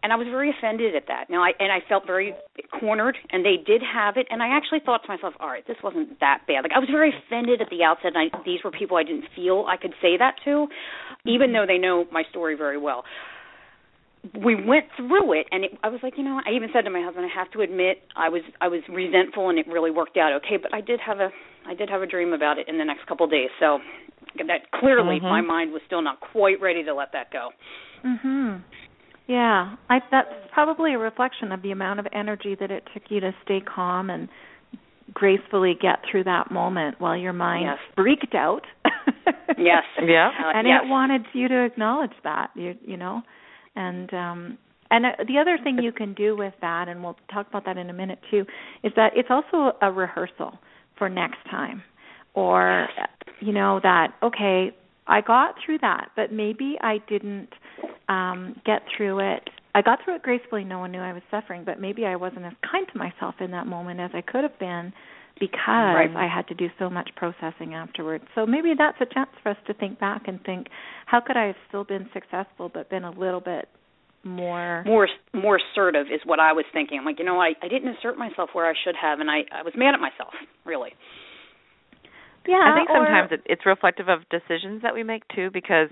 [SPEAKER 5] and I was very offended at that. Now, I and I felt very cornered, and they did have it, and I actually thought to myself, all right, this wasn't that bad. Like I was very offended at the outset, and I, these were people I didn't feel I could say that to, even though they know my story very well. We went through it, and it, I was like, you know, I even said to my husband, I have to admit, I was I was resentful, and it really worked out okay. But I did have a I did have a dream about it in the next couple of days, so that clearly
[SPEAKER 4] mm-hmm.
[SPEAKER 5] my mind was still not quite ready to let that go.
[SPEAKER 3] Mhm. Yeah, I that's probably a reflection of the amount of energy that it took you to stay calm and gracefully get through that moment while your mind
[SPEAKER 5] yes.
[SPEAKER 3] freaked out.
[SPEAKER 5] yes.
[SPEAKER 4] Yeah.
[SPEAKER 3] And
[SPEAKER 5] yes.
[SPEAKER 3] it wanted you to acknowledge that, you you know. And um and uh, the other thing you can do with that and we'll talk about that in a minute too is that it's also a rehearsal for next time or you know that okay, I got through that, but maybe I didn't um, get through it. I got through it gracefully. No one knew I was suffering, but maybe I wasn't as kind to myself in that moment as I could have been because
[SPEAKER 5] right.
[SPEAKER 3] I had to do so much processing afterwards. So maybe that's a chance for us to think back and think, how could I have still been successful but been a little bit more
[SPEAKER 5] more more assertive is what I was thinking. I'm like, you know, I I didn't assert myself where I should have, and I I was mad at myself, really.
[SPEAKER 3] Yeah,
[SPEAKER 4] I think
[SPEAKER 3] or,
[SPEAKER 4] sometimes it, it's reflective of decisions that we make too. Because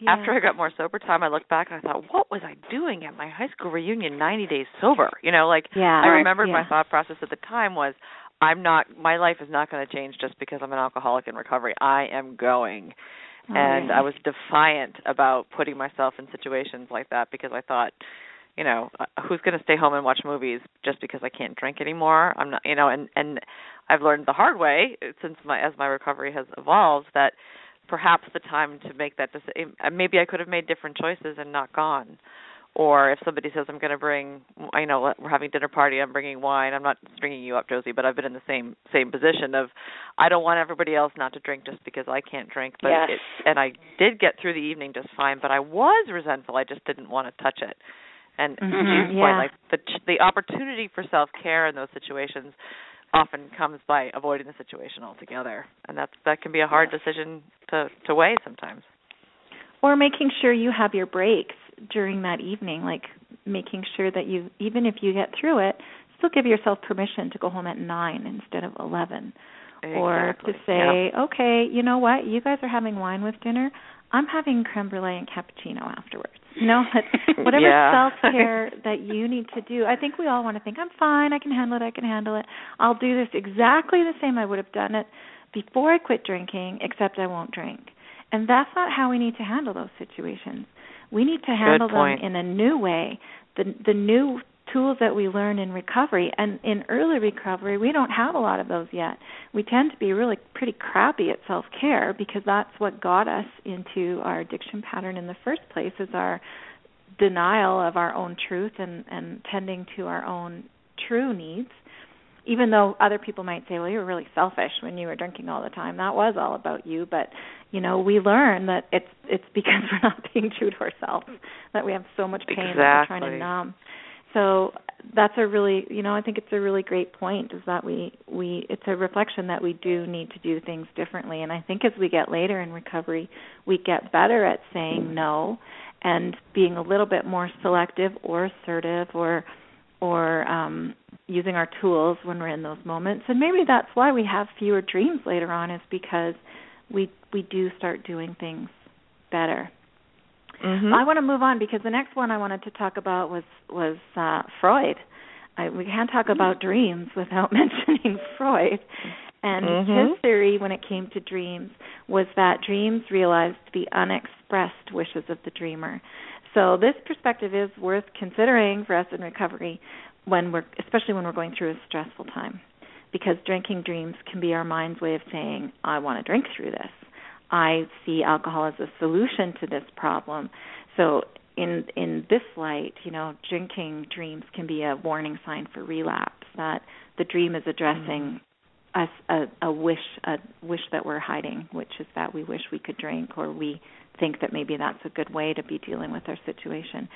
[SPEAKER 3] yeah.
[SPEAKER 4] after I got more sober time, I looked back and I thought, what was I doing at my high school reunion, 90 days sober? You know, like
[SPEAKER 3] yeah,
[SPEAKER 4] I remembered
[SPEAKER 3] yeah.
[SPEAKER 4] my thought process at the time was, I'm not. My life is not going to change just because I'm an alcoholic in recovery. I am going.
[SPEAKER 3] Oh,
[SPEAKER 4] and
[SPEAKER 3] yeah.
[SPEAKER 4] I was defiant about putting myself in situations like that because I thought, you know, uh, who's going to stay home and watch movies just because I can't drink anymore? I'm not, you know, and and I've learned the hard way uh, since my as my recovery has evolved that perhaps the time to make that decision um, uh, maybe I could have made different choices and not gone. Or if somebody says I'm going to bring, I know we're having dinner party, I'm bringing wine. I'm not stringing you up, Josie, but I've been in the same same position of I don't want everybody else not to drink just because I can't drink. But
[SPEAKER 5] yes.
[SPEAKER 4] it, and I did get through the evening just fine, but I was resentful. I just didn't want to touch it. And
[SPEAKER 3] Mhm,
[SPEAKER 4] to Jean's
[SPEAKER 3] yeah.
[SPEAKER 4] point, like the the opportunity for self care in those situations often comes by avoiding the situation altogether, and that's that can be a hard decision to to weigh sometimes.
[SPEAKER 3] Or making sure you have your breaks during that evening, like making sure that you even if you get through it, still give yourself permission to go home at nine instead of eleven.
[SPEAKER 4] Exactly.
[SPEAKER 3] Or to say, okay, you know what, you guys are having wine with dinner. I'm having creme brulee and cappuccino afterwards. You know, whatever
[SPEAKER 4] yeah.
[SPEAKER 3] self care that you need to do. I think we all want to think, I'm fine, I can handle it, I can handle it. I'll do this exactly the same I would have done it before I quit drinking, except I won't drink. And that's not how we need to handle those situations. We need to handle them in a new way. The the new tools that we learn in recovery. And in early recovery we don't have a lot of those yet. We tend to be really pretty crappy at self care because that's what got us into our addiction pattern in the first place is our denial of our own truth and and tending to our own true needs. Even though other people might say well you were really selfish when you were drinking all the time. That was all about you. But you know we learn that it's it's because we're not being true to ourselves that we have so much pain
[SPEAKER 4] exactly.
[SPEAKER 3] that we're trying to numb so that's a really you know i think it's a really great point is that we we it's a reflection that we do need to do things differently. And i think as we get later in recovery we get better at saying no and being a little bit more selective or assertive or or um using our tools when we're in those moments. And maybe that's why we have fewer dreams later on is because we we do start doing things better
[SPEAKER 4] Mm-hmm.
[SPEAKER 3] I want to move on because the next one I wanted to talk about was was uh, Freud. I, we can't talk about dreams without mentioning Freud. And
[SPEAKER 4] mm-hmm.
[SPEAKER 3] his theory when it came to dreams was that dreams realized the unexpressed wishes of the dreamer. So this perspective is worth considering for us in recovery when we're especially when we're going through a stressful time. Because drinking dreams can be our mind's way of saying, I want to drink through this. I see alcohol as a solution to this problem. So in in this light, you know, drinking dreams can be a warning sign for relapse that the dream is addressing mm-hmm. us a, a wish a wish that we're hiding, which is that we wish we could drink or we think that maybe that's a good way to be dealing with our situation.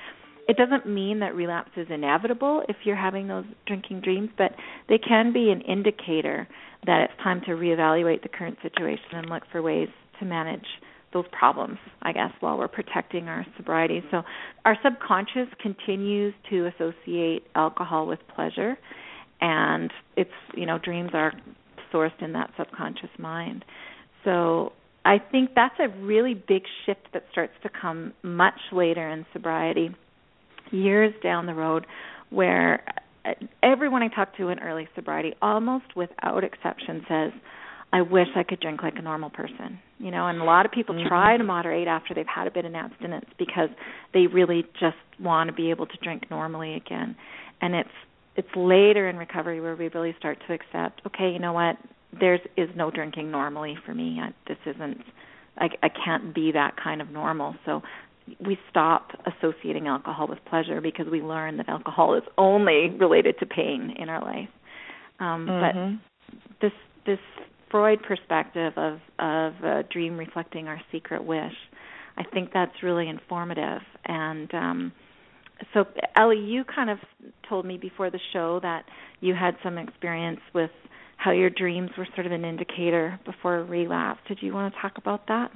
[SPEAKER 3] It doesn't mean that relapse is inevitable if you're having those drinking dreams, but they can be an indicator that it's time to reevaluate the current situation and look for ways to manage those problems, I guess, while we're protecting our sobriety. So our subconscious continues to associate alcohol with pleasure and it's you know, dreams are sourced in that subconscious mind. So I think that's a really big shift that starts to come much later in sobriety, years down the road, where everyone I talk to in early sobriety, almost without exception, says, I wish I could drink like a normal person. You know, and a lot of people mm-hmm. try to moderate after they've had a bit of abstinence because they really just want to be able to drink normally again. And it's it's later in recovery where we really start to accept, okay, you know what? There is is no drinking normally for me. I, this isn't I I can't be that kind of normal. So we stop associating alcohol with pleasure because we learn that alcohol is only related to pain in our life. Um,
[SPEAKER 4] mm-hmm.
[SPEAKER 3] But this this Freud perspective of of a dream reflecting our secret wish, I think that's really informative. And um, so, Ellie, you kind of told me before the show that you had some experience with how your dreams were sort of an indicator before relapse. Did you want to talk about that?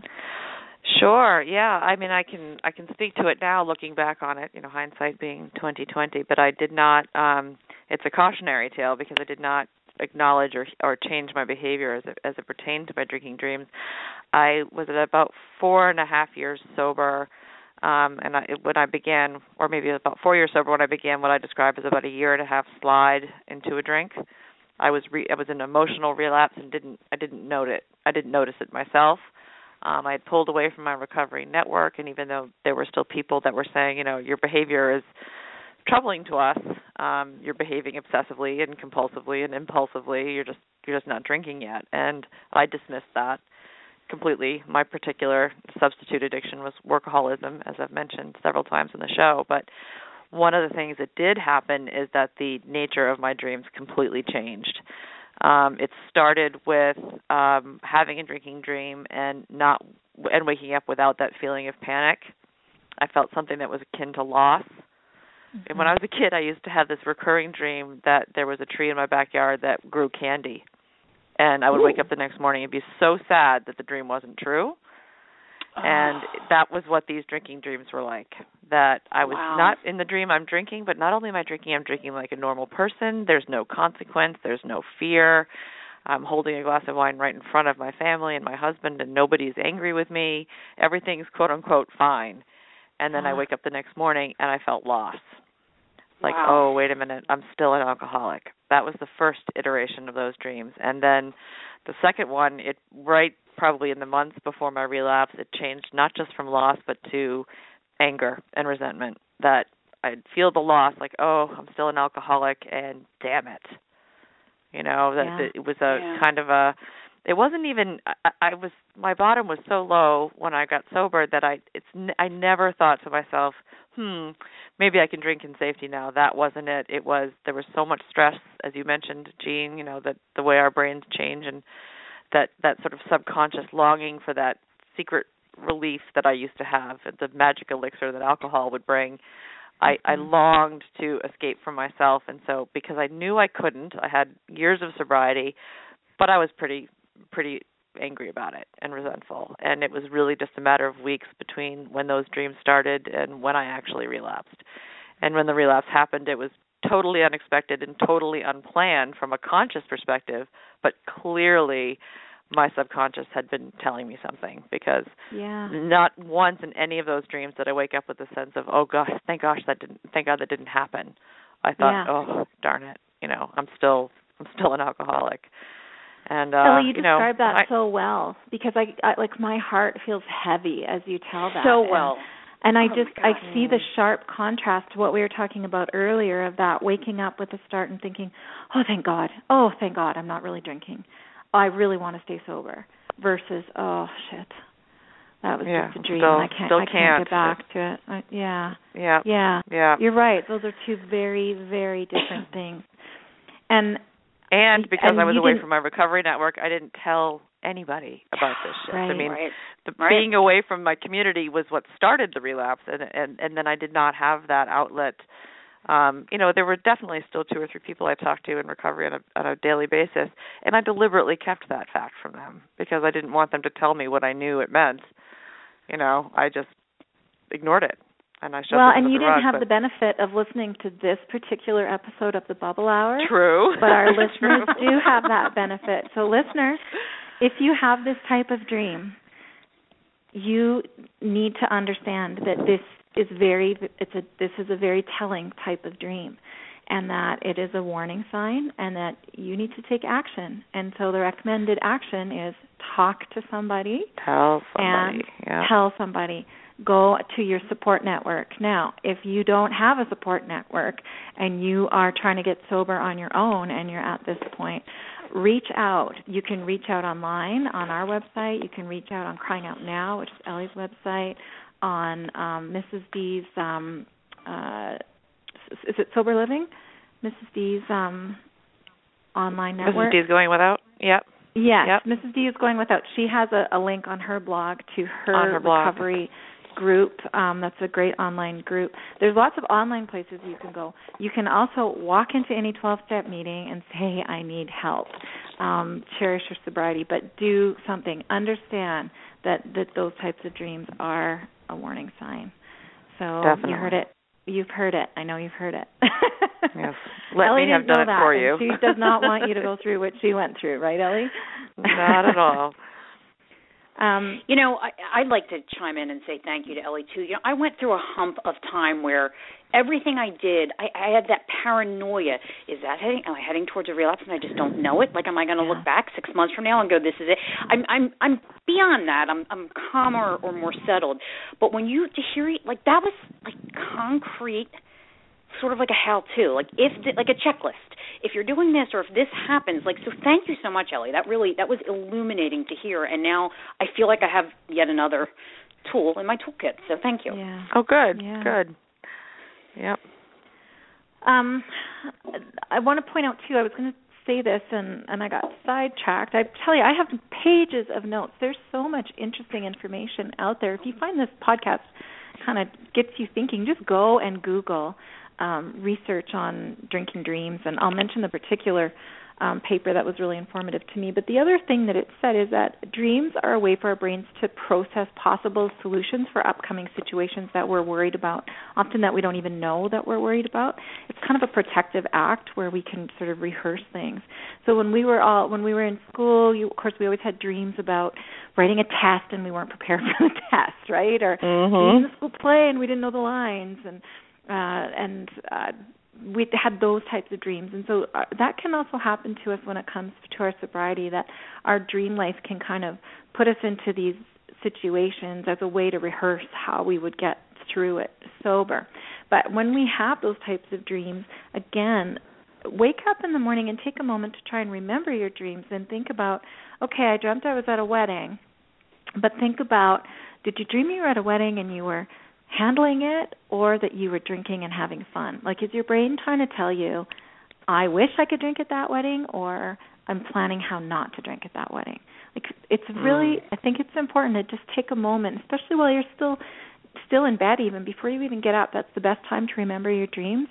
[SPEAKER 4] Sure. Yeah. I mean, I can I can speak to it now, looking back on it. You know, hindsight being twenty twenty. But I did not. um It's a cautionary tale because I did not acknowledge or or change my behavior as it, as it pertained to my drinking dreams. I was at about four and a half years sober, um, and I, when I began, or maybe about four years sober when I began what I describe as about a year and a half slide into a drink. I was re- I was in emotional relapse and didn't I didn't note it. I didn't notice it myself. Um, I had pulled away from my recovery network, and even though there were still people that were saying, you know, your behavior is troubling to us. Um, you're behaving obsessively and compulsively and impulsively. You're just you're just not drinking yet. And I dismissed that completely. My particular substitute addiction was workaholism, as I've mentioned several times in the show. But one of the things that did happen is that the nature of my dreams completely changed. Um, it started with um, having a drinking dream and not and waking up without that feeling of panic. I felt something that was akin to loss And when I was a kid, I used to have this recurring dream that there was a tree in my backyard that grew candy. And I would
[SPEAKER 5] Ooh.
[SPEAKER 4] wake up the next morning and be so sad that the dream wasn't true. And
[SPEAKER 5] Oh.
[SPEAKER 4] that was what these drinking dreams were like. That I was
[SPEAKER 5] Wow.
[SPEAKER 4] not in the dream I'm drinking, but not only am I drinking, I'm drinking like a normal person. There's no consequence, there's no fear. I'm holding a glass of wine right in front of my family and my husband and nobody's angry with me. Everything's quote unquote fine. And then I
[SPEAKER 3] Ah.
[SPEAKER 4] wake up the next morning and I felt lost. Like,
[SPEAKER 5] Wow.
[SPEAKER 4] oh, wait a minute, I'm still an alcoholic. That was the first iteration of those dreams. And then the second one, it right probably in the months before my relapse, it changed not just from loss but to anger and resentment. That I'd feel the loss like, oh, I'm still an alcoholic and damn it. You know, that,
[SPEAKER 3] Yeah.
[SPEAKER 4] it was a
[SPEAKER 5] Yeah.
[SPEAKER 4] kind of a it wasn't even I, I was my bottom was so low when I got sober that I it's I never thought to myself, hmm, maybe I can drink in safety now. That wasn't it. It was there was so much stress as you mentioned, Jean, you know, that the way our brains change and that that sort of subconscious longing for that secret relief that I used to have, the magic elixir that alcohol would bring. I, I
[SPEAKER 3] Mhm.
[SPEAKER 4] longed to escape from myself, and so because I knew I couldn't, I had years of sobriety, but I was pretty pretty angry about it and resentful, and it was really just a matter of weeks between when those dreams started and when I actually relapsed. And when the relapse happened, it was totally unexpected and totally unplanned from a conscious perspective, but clearly my subconscious had been telling me something because
[SPEAKER 3] Yeah.
[SPEAKER 4] not once in any of those dreams did I wake up with a sense of, oh gosh, thank gosh that didn't, thank God that didn't happen. I thought,
[SPEAKER 3] Yeah.
[SPEAKER 4] oh darn it, you know, I'm still, I'm still an alcoholic. And uh,
[SPEAKER 3] Ellie, you
[SPEAKER 4] you know,
[SPEAKER 3] described that
[SPEAKER 4] I,
[SPEAKER 3] so well because I, I like my heart feels heavy as you tell that.
[SPEAKER 5] so
[SPEAKER 3] And-
[SPEAKER 5] well.
[SPEAKER 3] And I
[SPEAKER 5] Oh
[SPEAKER 3] just I see the sharp contrast to what we were talking about earlier of that waking up with a start and thinking, "Oh, thank God. Oh, thank God I'm not really drinking. I really want to stay sober." Versus, "Oh, shit. That was
[SPEAKER 4] Yeah,
[SPEAKER 3] just a dream.
[SPEAKER 4] still-
[SPEAKER 3] I can't
[SPEAKER 4] still
[SPEAKER 3] I can't
[SPEAKER 4] can't.
[SPEAKER 3] get back to it." I, yeah.
[SPEAKER 4] yeah,
[SPEAKER 3] Yeah.
[SPEAKER 4] yeah.
[SPEAKER 3] You're right. Those are two very very different things. And
[SPEAKER 4] And because
[SPEAKER 3] and
[SPEAKER 4] I was away from my recovery network, I didn't tell anybody about this shit. I mean,
[SPEAKER 5] right.
[SPEAKER 4] the,
[SPEAKER 5] Right.
[SPEAKER 4] being away from my community was what started the relapse and and and then I did not have that outlet um you know there were definitely still two or three people I talked to in recovery on a on a daily basis and I deliberately kept that fact from them because I didn't want them to tell me what I knew it meant you know I just ignored it and I shoved
[SPEAKER 3] well, and you didn't
[SPEAKER 4] rug,
[SPEAKER 3] have
[SPEAKER 4] but
[SPEAKER 3] the benefit of listening to this particular episode of the Bubble Hour.
[SPEAKER 4] true
[SPEAKER 3] But our listeners do have that benefit. So listeners, if you have this type of dream, you need to understand that this is very it's a this is a very telling type of dream and that it is a warning sign and that you need to take action. And so the recommended action is talk to somebody
[SPEAKER 4] tell somebody yeah.
[SPEAKER 3] tell somebody. Go to your support network. Now if you don't have a support network and you are trying to get sober on your own and you're at this point reach out. You can reach out online on our website. You can reach out on crying out now which is ellie's website on um mrs d's um uh is it sober living mrs d's um online network
[SPEAKER 4] Mrs. D's going without yep
[SPEAKER 3] Yes,
[SPEAKER 4] Yep.
[SPEAKER 3] Mrs. D is going without. She has a, a link on her blog to her,
[SPEAKER 4] her blog.
[SPEAKER 3] recovery group. Um, that's a great online group. There's lots of online places you can go. You can also walk into any 12-step meeting and say, "I need help." Um, cherish your sobriety, but do something. Understand that that those types of dreams are a warning sign. So
[SPEAKER 4] Definitely.
[SPEAKER 3] you heard it. You've heard it. I know you've heard it.
[SPEAKER 4] yes let
[SPEAKER 3] Ellie
[SPEAKER 4] me have done it
[SPEAKER 3] that,
[SPEAKER 4] for you
[SPEAKER 3] She does not want you to go through what she went through, right, Ellie?
[SPEAKER 4] not at all
[SPEAKER 3] Um,
[SPEAKER 5] You know, I, I'd like to chime in and say thank you to Ellie too. You know, I went through a hump of time where everything I did, I, I had that paranoia. Is that heading? Am I heading towards a relapse and I just don't know it? Like, am I going to
[SPEAKER 3] Yeah.
[SPEAKER 5] look back six months from now and go, "This is it"? I'm, I'm, I'm beyond that. I'm, I'm calmer or more settled. But when you to hear it, like that was like concrete, sort of like a how-to, like if the, like a checklist. If you're doing this or if this happens, like so. Thank you so much, Ellie. That really that was illuminating to hear, and now I feel like I have yet another tool in my toolkit. So thank you.
[SPEAKER 3] yeah.
[SPEAKER 4] oh good
[SPEAKER 3] Yeah.
[SPEAKER 4] good yep
[SPEAKER 3] Um, I want to point out too. I was going to say this, and and I got sidetracked. I tell you, I have pages of notes. There's so much interesting information out there. If you find this podcast kind of gets you thinking, just go and Google um, research on drinking dreams, and I'll mention the particular um, paper that was really informative to me. But the other thing that it said is that dreams are a way for our brains to process possible solutions for upcoming situations that we're worried about, often that we don't even know that we're worried about. It's kind of a protective act where we can sort of rehearse things. So when we were all when we were in school, you, of course, we always had dreams about writing a test and we weren't prepared for the test, right? Or
[SPEAKER 4] mm-hmm.
[SPEAKER 3] in the school play and we didn't know the lines and uh, and uh, we had those types of dreams. And so uh, that can also happen to us when it comes to our sobriety that our dream life can kind of put us into these situations as a way to rehearse how we would get through it sober. But when we have those types of dreams again wake up in the morning and take a moment to try and remember your dreams and think about okay i dreamt i was at a wedding but think about did you dream you were at a wedding and you were handling it or that you were drinking and having fun? Like, is your brain trying to tell you, I wish I could drink at that wedding, or I'm planning how not to drink at that wedding? Like, it's really, mm. I think it's important to just take a moment, especially while you're still still in bed even before you even get up that's the best time to remember your dreams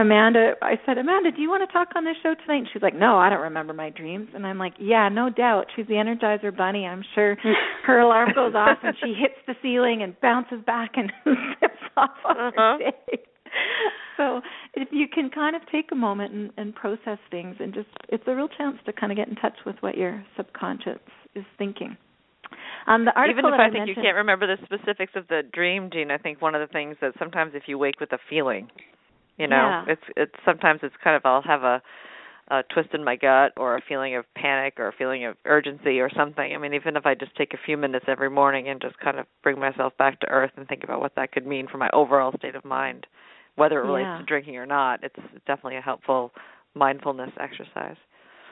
[SPEAKER 3] Amanda, I said, Amanda, do you want to talk on this show tonight? And she's like, No, I don't remember my dreams. And I'm like, Yeah, no doubt. She's the Energizer Bunny. I'm sure her alarm goes off and she hits the ceiling and bounces back and zips off on uh-huh. her day. So if you can kind of take a moment and, and process things, and just it's a real chance to kind of get in touch with what your subconscious is thinking. Um, the article
[SPEAKER 4] Even if I,
[SPEAKER 3] I
[SPEAKER 4] think you can't remember the specifics of the dream, Jean, I think one of the things that sometimes if you wake with a feeling, you know,
[SPEAKER 3] yeah.
[SPEAKER 4] it's it's sometimes it's kind of I'll have a a twist in my gut or a feeling of panic or a feeling of urgency or something. I mean, even if I just take a few minutes every morning and just kind of bring myself back to earth and think about what that could mean for my overall state of mind, whether it relates
[SPEAKER 3] yeah.
[SPEAKER 4] to drinking or not, it's definitely a helpful mindfulness exercise.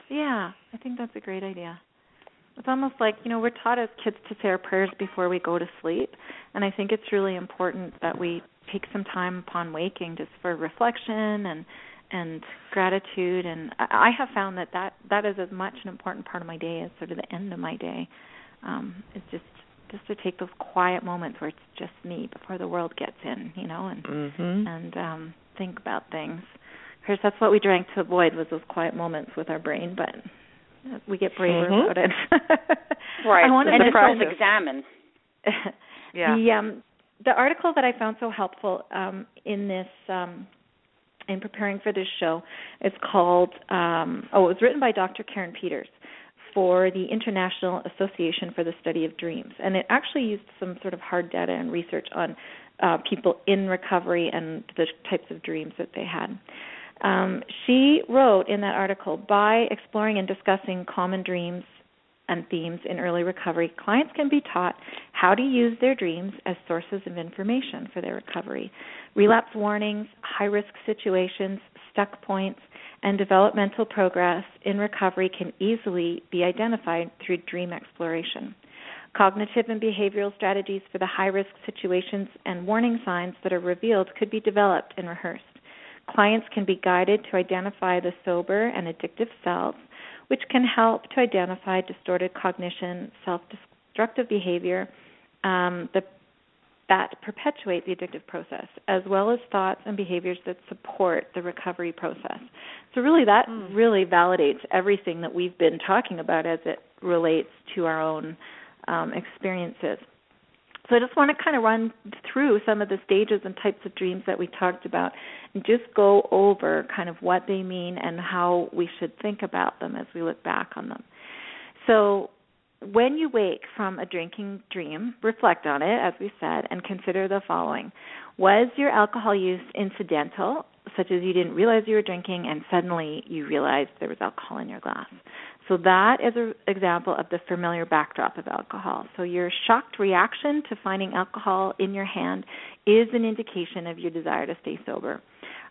[SPEAKER 3] Yeah, I think that's a great idea. It's almost like, you know, we're taught as kids to say our prayers before we go to sleep, and I think it's really important that we take some time upon waking just for reflection and and gratitude and I have found that that that is as much an important part of my day as sort of the end of my day. Um it's just just to take those quiet moments where it's just me before the world gets in, you know, and
[SPEAKER 4] mm-hmm.
[SPEAKER 3] and um think about things. Of course, that's what we drank to avoid was those quiet moments with our brain, but we get braver
[SPEAKER 4] mm-hmm.
[SPEAKER 3] about it.
[SPEAKER 5] right.
[SPEAKER 3] I wanted
[SPEAKER 5] and
[SPEAKER 3] to
[SPEAKER 5] self-examine.
[SPEAKER 4] yeah.
[SPEAKER 3] The um the article that I found so helpful um, in this um, in preparing for this show is called um, oh it was written by Dr. Karen Peters for the International Association for the Study of Dreams and it actually used some sort of hard data and research on uh, people in recovery and the types of dreams that they had. Um, she wrote in that article by exploring and discussing common dreams and themes in early recovery, clients can be taught how to use their dreams as sources of information for their recovery. Relapse warnings, high risk situations, stuck points, and developmental progress in recovery can easily be identified through dream exploration. Cognitive and behavioral strategies for the high risk situations and warning signs that are revealed could be developed and rehearsed. Clients can be guided to identify the sober and addictive selves which can help to identify distorted cognition, self destructive behavior um, the, that perpetuate the addictive process, as well as thoughts and behaviors that support the recovery process. So, really, that
[SPEAKER 4] mm.
[SPEAKER 3] really validates everything that we've been talking about as it relates to our own um, experiences. So I just want to kind of run through some of the stages and types of dreams that we talked about and just go over kind of what they mean and how we should think about them as we look back on them. So when you wake from a drinking dream, reflect on it, as we said, and consider the following. Was your alcohol use incidental, such as you didn't realize you were drinking and suddenly you realized there was alcohol in your glass? So that is an example of the familiar backdrop of alcohol. So your shocked reaction to finding alcohol in your hand is an indication of your desire to stay sober.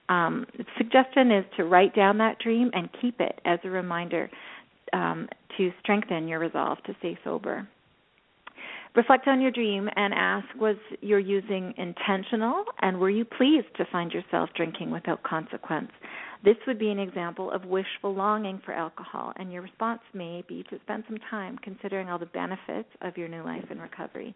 [SPEAKER 3] Um, suggestion is to write down that dream and keep it as a reminder um, to strengthen your resolve to stay sober. Reflect on your dream and ask was your using intentional and were you pleased to find yourself drinking without consequence? This would be an example of wishful longing for alcohol, and your response may be to spend some time considering all the benefits of your new life in recovery.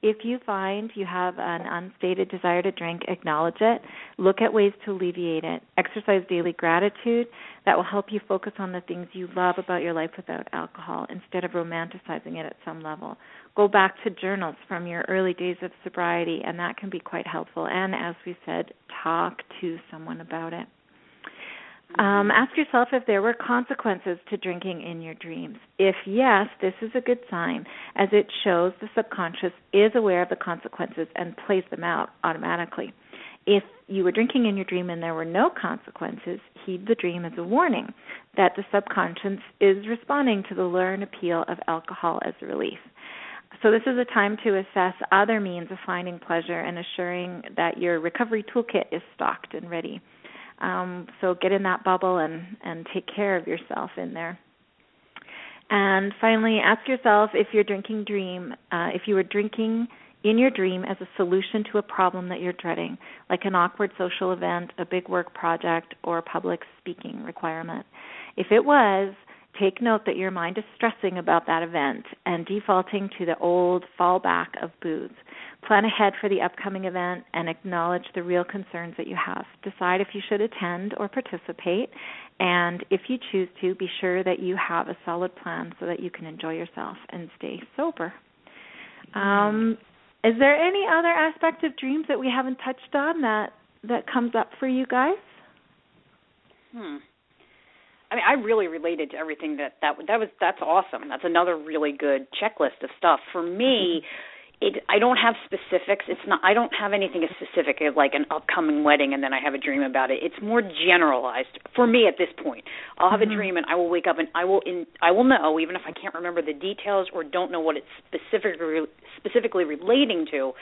[SPEAKER 3] If you find you have an unstated desire to drink, acknowledge it. Look at ways to alleviate it. Exercise daily gratitude. That will help you focus on the things you love about your life without alcohol instead of romanticizing it at some level. Go back to journals from your early days of sobriety, and that can be quite helpful. And as we said, talk to someone about it. Um, ask yourself if there were consequences to drinking in your dreams. If yes, this is a good sign, as it shows the subconscious is aware of the consequences and plays them out automatically. If you were drinking in your dream and there were no consequences, heed the dream as a warning that the subconscious is responding to the learned appeal of alcohol as a relief. So, this is a time to assess other means of finding pleasure and assuring that your recovery toolkit is stocked and ready. Um, so get in that bubble and and take care of yourself in there. And finally, ask yourself if your drinking dream, uh, if you were drinking in your dream as a solution to a problem that you're dreading, like an awkward social event, a big work project, or a public speaking requirement. If it was, take note that your mind is stressing about that event and defaulting to the old fallback of booze. Plan ahead for the upcoming event and acknowledge the real concerns that you have. Decide if you should attend or participate, and if you choose to, be sure that you have a solid plan so that you can enjoy yourself and stay sober. Um, is there any other aspect of dreams that we haven't touched on that that comes up for you guys?
[SPEAKER 5] Hmm. I mean, I really related to everything that that that was. That's awesome. That's another really good checklist of stuff for me. It, I don't have specifics. It's not. I don't have anything as specific as like an upcoming wedding, and then I have a dream about it. It's more generalized for me at this point. I'll have mm-hmm. a dream, and I will wake up, and I will in. I will know, even if I can't remember the details or don't know what it's specifically specifically relating to,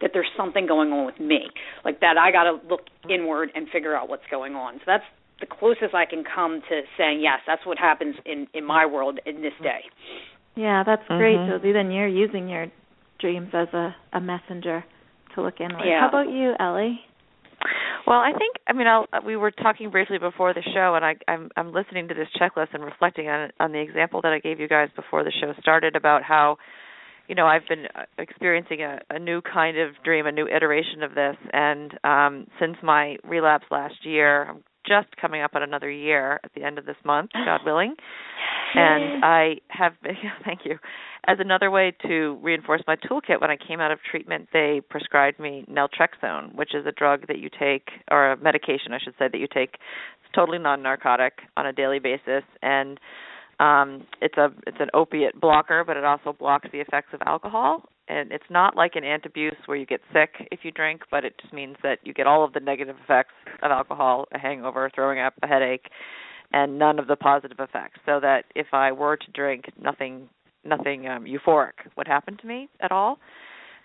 [SPEAKER 5] that there's something going on with me. Like that, I got to look inward and figure out what's going on. So that's the closest I can come to saying yes, that's what happens in in my world in this day.
[SPEAKER 3] Yeah, that's great, mm-hmm. Josie. Then you're using your dreams as a a messenger to look inward.
[SPEAKER 5] Yeah.
[SPEAKER 3] How about you, Ellie?
[SPEAKER 4] Well, I think I mean I'll, we were talking briefly before the show, and I, I'm I'm listening to this checklist and reflecting on on the example that I gave you guys before the show started about how you know I've been uh, experiencing a, a new kind of dream, a new iteration of this, and um, since my relapse last year, I'm just coming up on another year at the end of this month, God willing. And I have been, thank you. As another way to reinforce my toolkit, when I came out of treatment, they prescribed me naltrexone, which is a drug that you take, or a medication, I should say, that you take. It's totally non-narcotic on a daily basis, and um, it's a it's an opiate blocker, but it also blocks the effects of alcohol and it's not like an antabuse where you get sick if you drink, but it just means that you get all of the negative effects of alcohol, a hangover, throwing up, a headache, and none of the positive effects. So that if I were to drink, nothing nothing um euphoric would happen to me at all.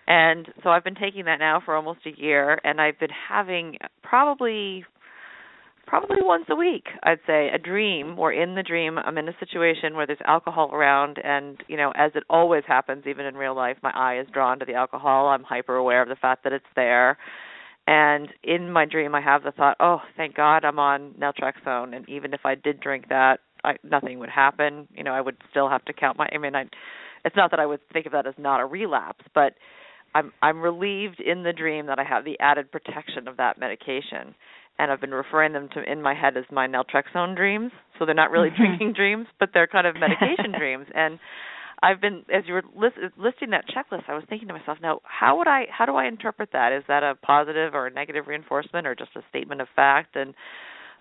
[SPEAKER 4] And so I've been taking that now for almost a year and I've been having probably probably once a week i'd say a dream. Or in the dream. I'm in a situation where there's alcohol around and you know as it always happens even in real life my eye is drawn to the alcohol. I'm hyper aware of the fact that it's there. And in my dream i have the thought oh thank god i'm on naltrexone. And even if i did drink that I, nothing would happen. You know i would still have to count my i mean i it's not that i would think of that as not a relapse but i'm i'm relieved in the dream that i have the added protection of that medication and I've been referring them to in my head as my naltrexone dreams. So they're not really drinking dreams, but they're kind of medication dreams. And I've been as you were list, listing that checklist, I was thinking to myself, now how would I how do I interpret that? Is that a positive or a negative reinforcement or just a statement of fact? And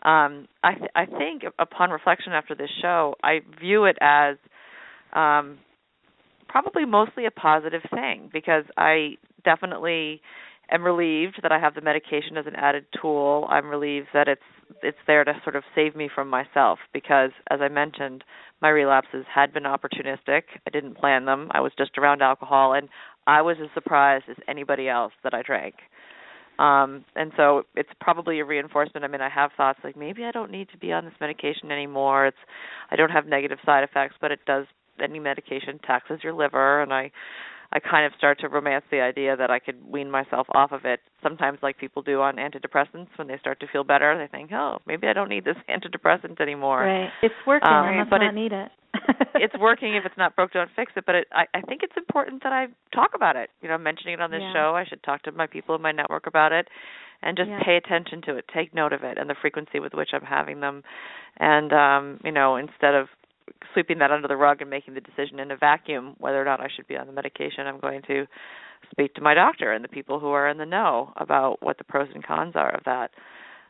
[SPEAKER 4] um I th- I think upon reflection after this show, I view it as um probably mostly a positive thing because I definitely am relieved that I have the medication as an added tool. I'm relieved that it's it's there to sort of save me from myself because as I mentioned, my relapses had been opportunistic. I didn't plan them. I was just around alcohol and I was as surprised as anybody else that I drank. Um and so it's probably a reinforcement. I mean, I have thoughts like maybe I don't need to be on this medication anymore. It's I don't have negative side effects, but it does any medication taxes your liver and I I kind of start to romance the idea that I could wean myself off of it. Sometimes, like people do on antidepressants, when they start to feel better, they think, "Oh, maybe I don't need this antidepressant anymore."
[SPEAKER 3] Right. It's working.
[SPEAKER 4] Um,
[SPEAKER 3] I must
[SPEAKER 4] but
[SPEAKER 3] not
[SPEAKER 4] it-
[SPEAKER 3] need it.
[SPEAKER 4] it's working. If it's not broke, don't fix it. But it, I, I think it's important that I talk about it. You know, mentioning it on this
[SPEAKER 3] Yeah.
[SPEAKER 4] show. I should talk to my people in my network about it, and just
[SPEAKER 3] Yeah.
[SPEAKER 4] pay attention to it. Take note of it and the frequency with which I'm having them, and um, you know, instead of sweeping that under the rug and making the decision in a vacuum whether or not I should be on the medication, I'm going to speak to my doctor and the people who are in the know about what the pros and cons are of that.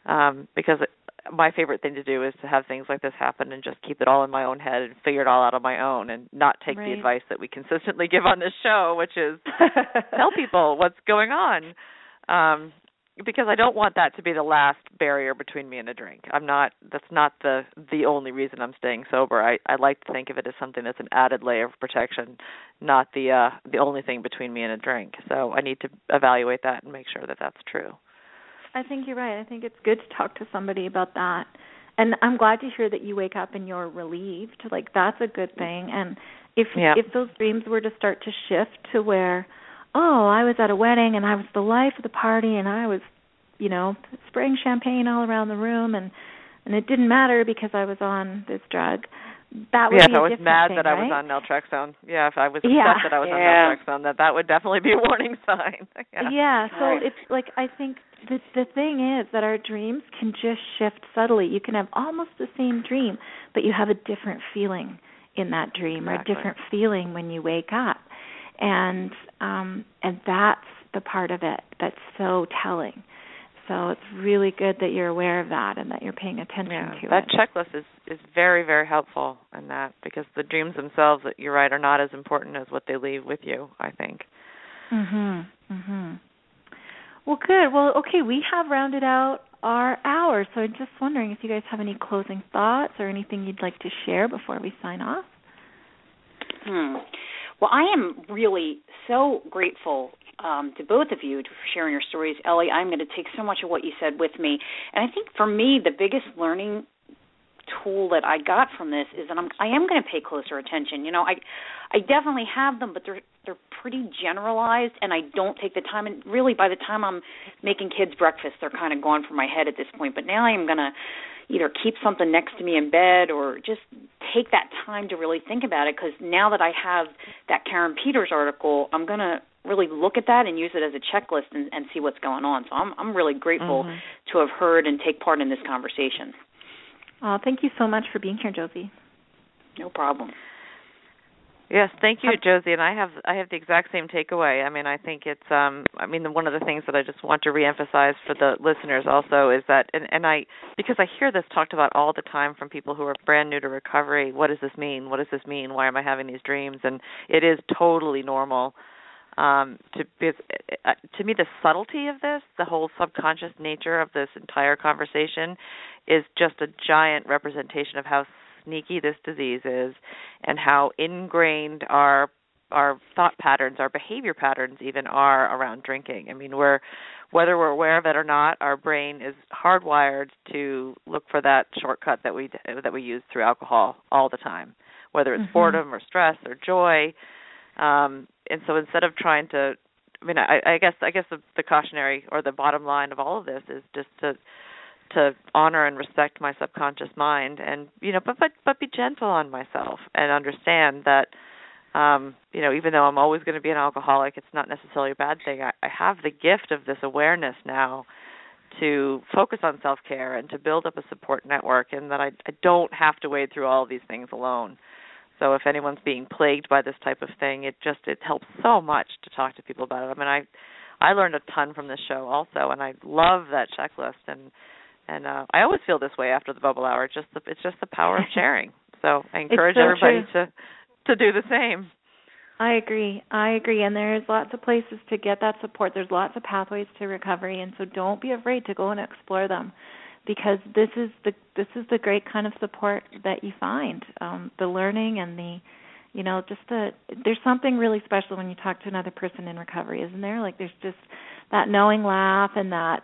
[SPEAKER 4] Um, because it, my favorite thing to do is to have things like this happen and just keep it all in my own head and figure it all out on my own and not take
[SPEAKER 3] Right.
[SPEAKER 4] the advice that we consistently give on this show, which is tell people what's going on. Um because I don't want that to be the last barrier between me and a drink. I'm not that's not the the only reason I'm staying sober. I I like to think of it as something that's an added layer of protection, not the uh the only thing between me and a drink. So I need to evaluate that and make sure that that's true.
[SPEAKER 3] I think you're right. I think it's good to talk to somebody about that. And I'm glad to hear that you wake up and you're relieved. Like that's a good thing. And if
[SPEAKER 4] Yeah.
[SPEAKER 3] if those dreams were to start to shift to where, oh, I was at a wedding and I was the life of the party and I was, you know, spraying champagne all around the room and and it didn't matter because I was on this drug. That would
[SPEAKER 4] yeah,
[SPEAKER 3] be
[SPEAKER 4] if
[SPEAKER 3] a
[SPEAKER 4] I was mad
[SPEAKER 3] thing,
[SPEAKER 4] that I was on naltrexone. Yeah, if I was upset
[SPEAKER 3] Yeah.
[SPEAKER 4] that I was
[SPEAKER 5] Yeah.
[SPEAKER 4] on naltrexone, that that would definitely be a warning sign. yeah.
[SPEAKER 3] Yeah, so
[SPEAKER 5] Right.
[SPEAKER 3] it's like I think the the thing is that our dreams can just shift subtly. You can have almost the same dream, but you have a different feeling in that dream or a different feeling when you wake up. And um and that's the part of it that's so telling. So it's really good that you're aware of that and that you're paying attention
[SPEAKER 4] Yeah,
[SPEAKER 3] to
[SPEAKER 4] that
[SPEAKER 3] it.
[SPEAKER 4] That checklist is is very very helpful in that because the dreams themselves, that you're right, are not as important as what they leave with you. I think.
[SPEAKER 3] Mhm. Mhm. Well, good. Well, okay, we have rounded out our hour, so I'm just wondering if you guys have any closing thoughts or anything you'd like to share before we sign off.
[SPEAKER 5] Hmm. Well, I am really so grateful um, to both of you for sharing your stories. Ellie, I'm going to take so much of what you said with me. And I think for me, the biggest learning tool that I got from this is that I'm I am going to pay closer attention. You know, I I definitely have them, but they're they're pretty generalized, and I don't take the time. And really, by the time I'm making kids breakfast, they're kind of gone from my head at this point. But now I am going to either keep something next to me in bed or just take that time to really think about it. Because now that I have that Karen Peters article, I'm going to really look at that and use it as a checklist and, and see what's going on. So I'm I'm really grateful
[SPEAKER 4] Mhm.
[SPEAKER 5] to have heard and take part in this conversation.
[SPEAKER 3] Oh, thank you so much for being here, Josie.
[SPEAKER 5] No problem.
[SPEAKER 4] Yes, thank you, Josie. And I have I have the exact same takeaway. I mean, I think it's um I mean one of the things that I just want to reemphasize for the listeners also is that and and I because I hear this talked about all the time from people who are brand new to recovery. What does this mean? What does this mean? Why am I having these dreams? And it is totally normal. Um to because uh, to me the subtlety of this, the whole subconscious nature of this entire conversation is just a giant representation of how sneaky this disease is and how ingrained our our thought patterns, our behavior patterns even are around drinking. I mean, we're whether we're aware of it or not, our brain is hardwired to look for that shortcut that we that we use through alcohol all the time, whether it's
[SPEAKER 3] Mhm.
[SPEAKER 4] boredom or stress or joy. Um, and so instead of trying to, I mean, I, I guess I guess the, the cautionary or the bottom line of all of this is just to to honor and respect my subconscious mind and you know but but but be gentle on myself and understand that um you know even though I'm always going to be an alcoholic it's not necessarily a bad thing. I, I have the gift of this awareness now to focus on self-care and to build up a support network and that I I don't have to wade through all these things alone. So if anyone's being plagued by this type of thing it just it helps so much to talk to people about it. I mean I I learned a ton from this show also and I love that checklist. And and uh I always feel this way after the bubble hour. It's just the it's just the power of sharing. So I encourage
[SPEAKER 3] so
[SPEAKER 4] everybody
[SPEAKER 3] true.
[SPEAKER 4] to to do the same.
[SPEAKER 3] I agree. I agree. And there's lots of places to get that support. There's lots of pathways to recovery, and so don't be afraid to go and explore them, because this is the this is the great kind of support that you find. Um, the learning and the, you know, just the there's something really special when you talk to another person in recovery, isn't there? Like there's just that knowing laugh and that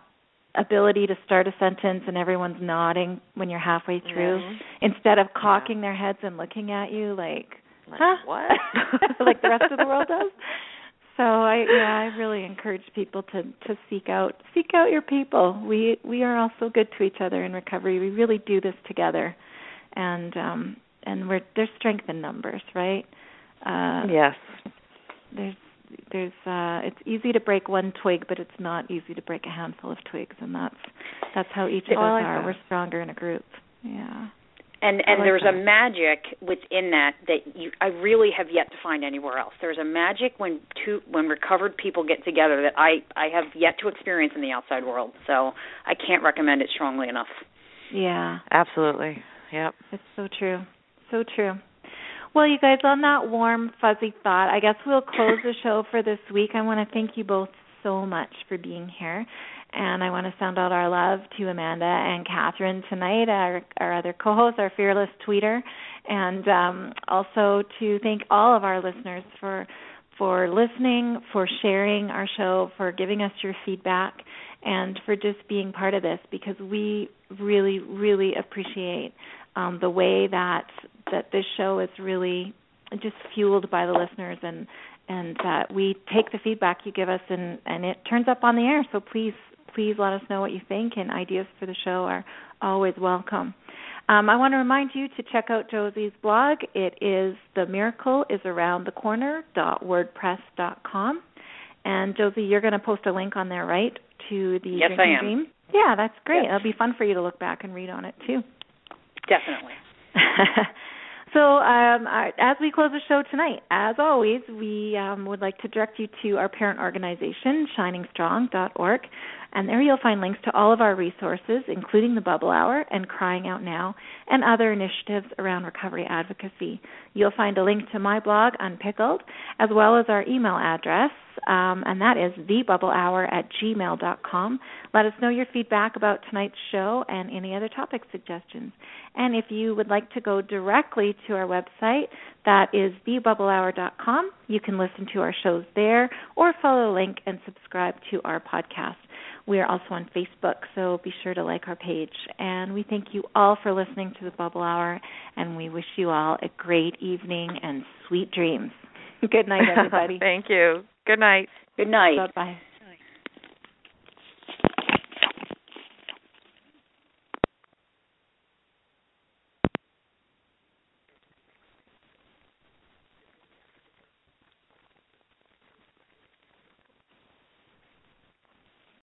[SPEAKER 3] ability to start a sentence and everyone's nodding when you're halfway through
[SPEAKER 4] Mhm.
[SPEAKER 3] instead of cocking their heads and looking at you like
[SPEAKER 4] Like,
[SPEAKER 3] huh?
[SPEAKER 4] what?
[SPEAKER 3] like the rest of the world does. So I yeah, I really encourage people to to seek out seek out your people. We we are all so good to each other in recovery. We really do this together, and um and we're there's strength in numbers, right?
[SPEAKER 4] Uh, yes.
[SPEAKER 3] There's there's uh it's easy to break one twig, but it's not easy to break a handful of twigs, and that's that's how each of us like are. That. We're stronger in a group. Yeah
[SPEAKER 5] and and like there's that. a magic within that that you I really have yet to find anywhere else. There's a magic when two when recovered people get together that I I have yet to experience in the outside world. So I can't recommend it strongly enough.
[SPEAKER 3] Yeah,
[SPEAKER 4] absolutely. Yep.
[SPEAKER 3] It's so true. So true. Well, you guys, on that warm, fuzzy thought, I guess we'll close the show for this week. I want to thank you both so much for being here. And I want to send out our love to Amanda and Catherine tonight, our, our other co hosts, our fearless tweeter, and um, also to thank all of our listeners for for listening, for sharing our show, for giving us your feedback, and for just being part of this because we really, really appreciate um, the way that that this show is really just fueled by the listeners and and that we take the feedback you give us and and it turns up on the air so please please let us know what you think, and ideas for the show are always welcome. Um, I want to remind you to check out Josie's blog. It is the miracle is around the corner wordpress.com. And Josie, you're going to post a link on there, right, to the
[SPEAKER 5] yes,
[SPEAKER 3] drinking
[SPEAKER 5] I am.
[SPEAKER 3] dream? Yeah, that's great.
[SPEAKER 5] Yes.
[SPEAKER 3] It'll be fun for you to look back and read on it too.
[SPEAKER 5] Definitely.
[SPEAKER 3] So, um, as we close the show tonight, as always, we um, would like to direct you to our parent organization, shiningstrong.org, and there you'll find links to all of our resources, including the Bubble Hour and Crying Out Now, and other initiatives around recovery advocacy. You'll find a link to my blog, Unpickled, as well as our email address, um, and that is thebubblehour at gmail.com. Let us know your feedback about tonight's show and any other topic suggestions. And if you would like to go directly to our website, that is thebubblehour.com. You can listen to our shows there or follow the link and subscribe to our podcast. We are also on Facebook, so be sure to like our page. And we thank you all for listening to the Bubble Hour, and we wish you all a great evening and sweet dreams. Good night, everybody.
[SPEAKER 4] thank you. Good night.
[SPEAKER 5] Good night.
[SPEAKER 3] Bye bye.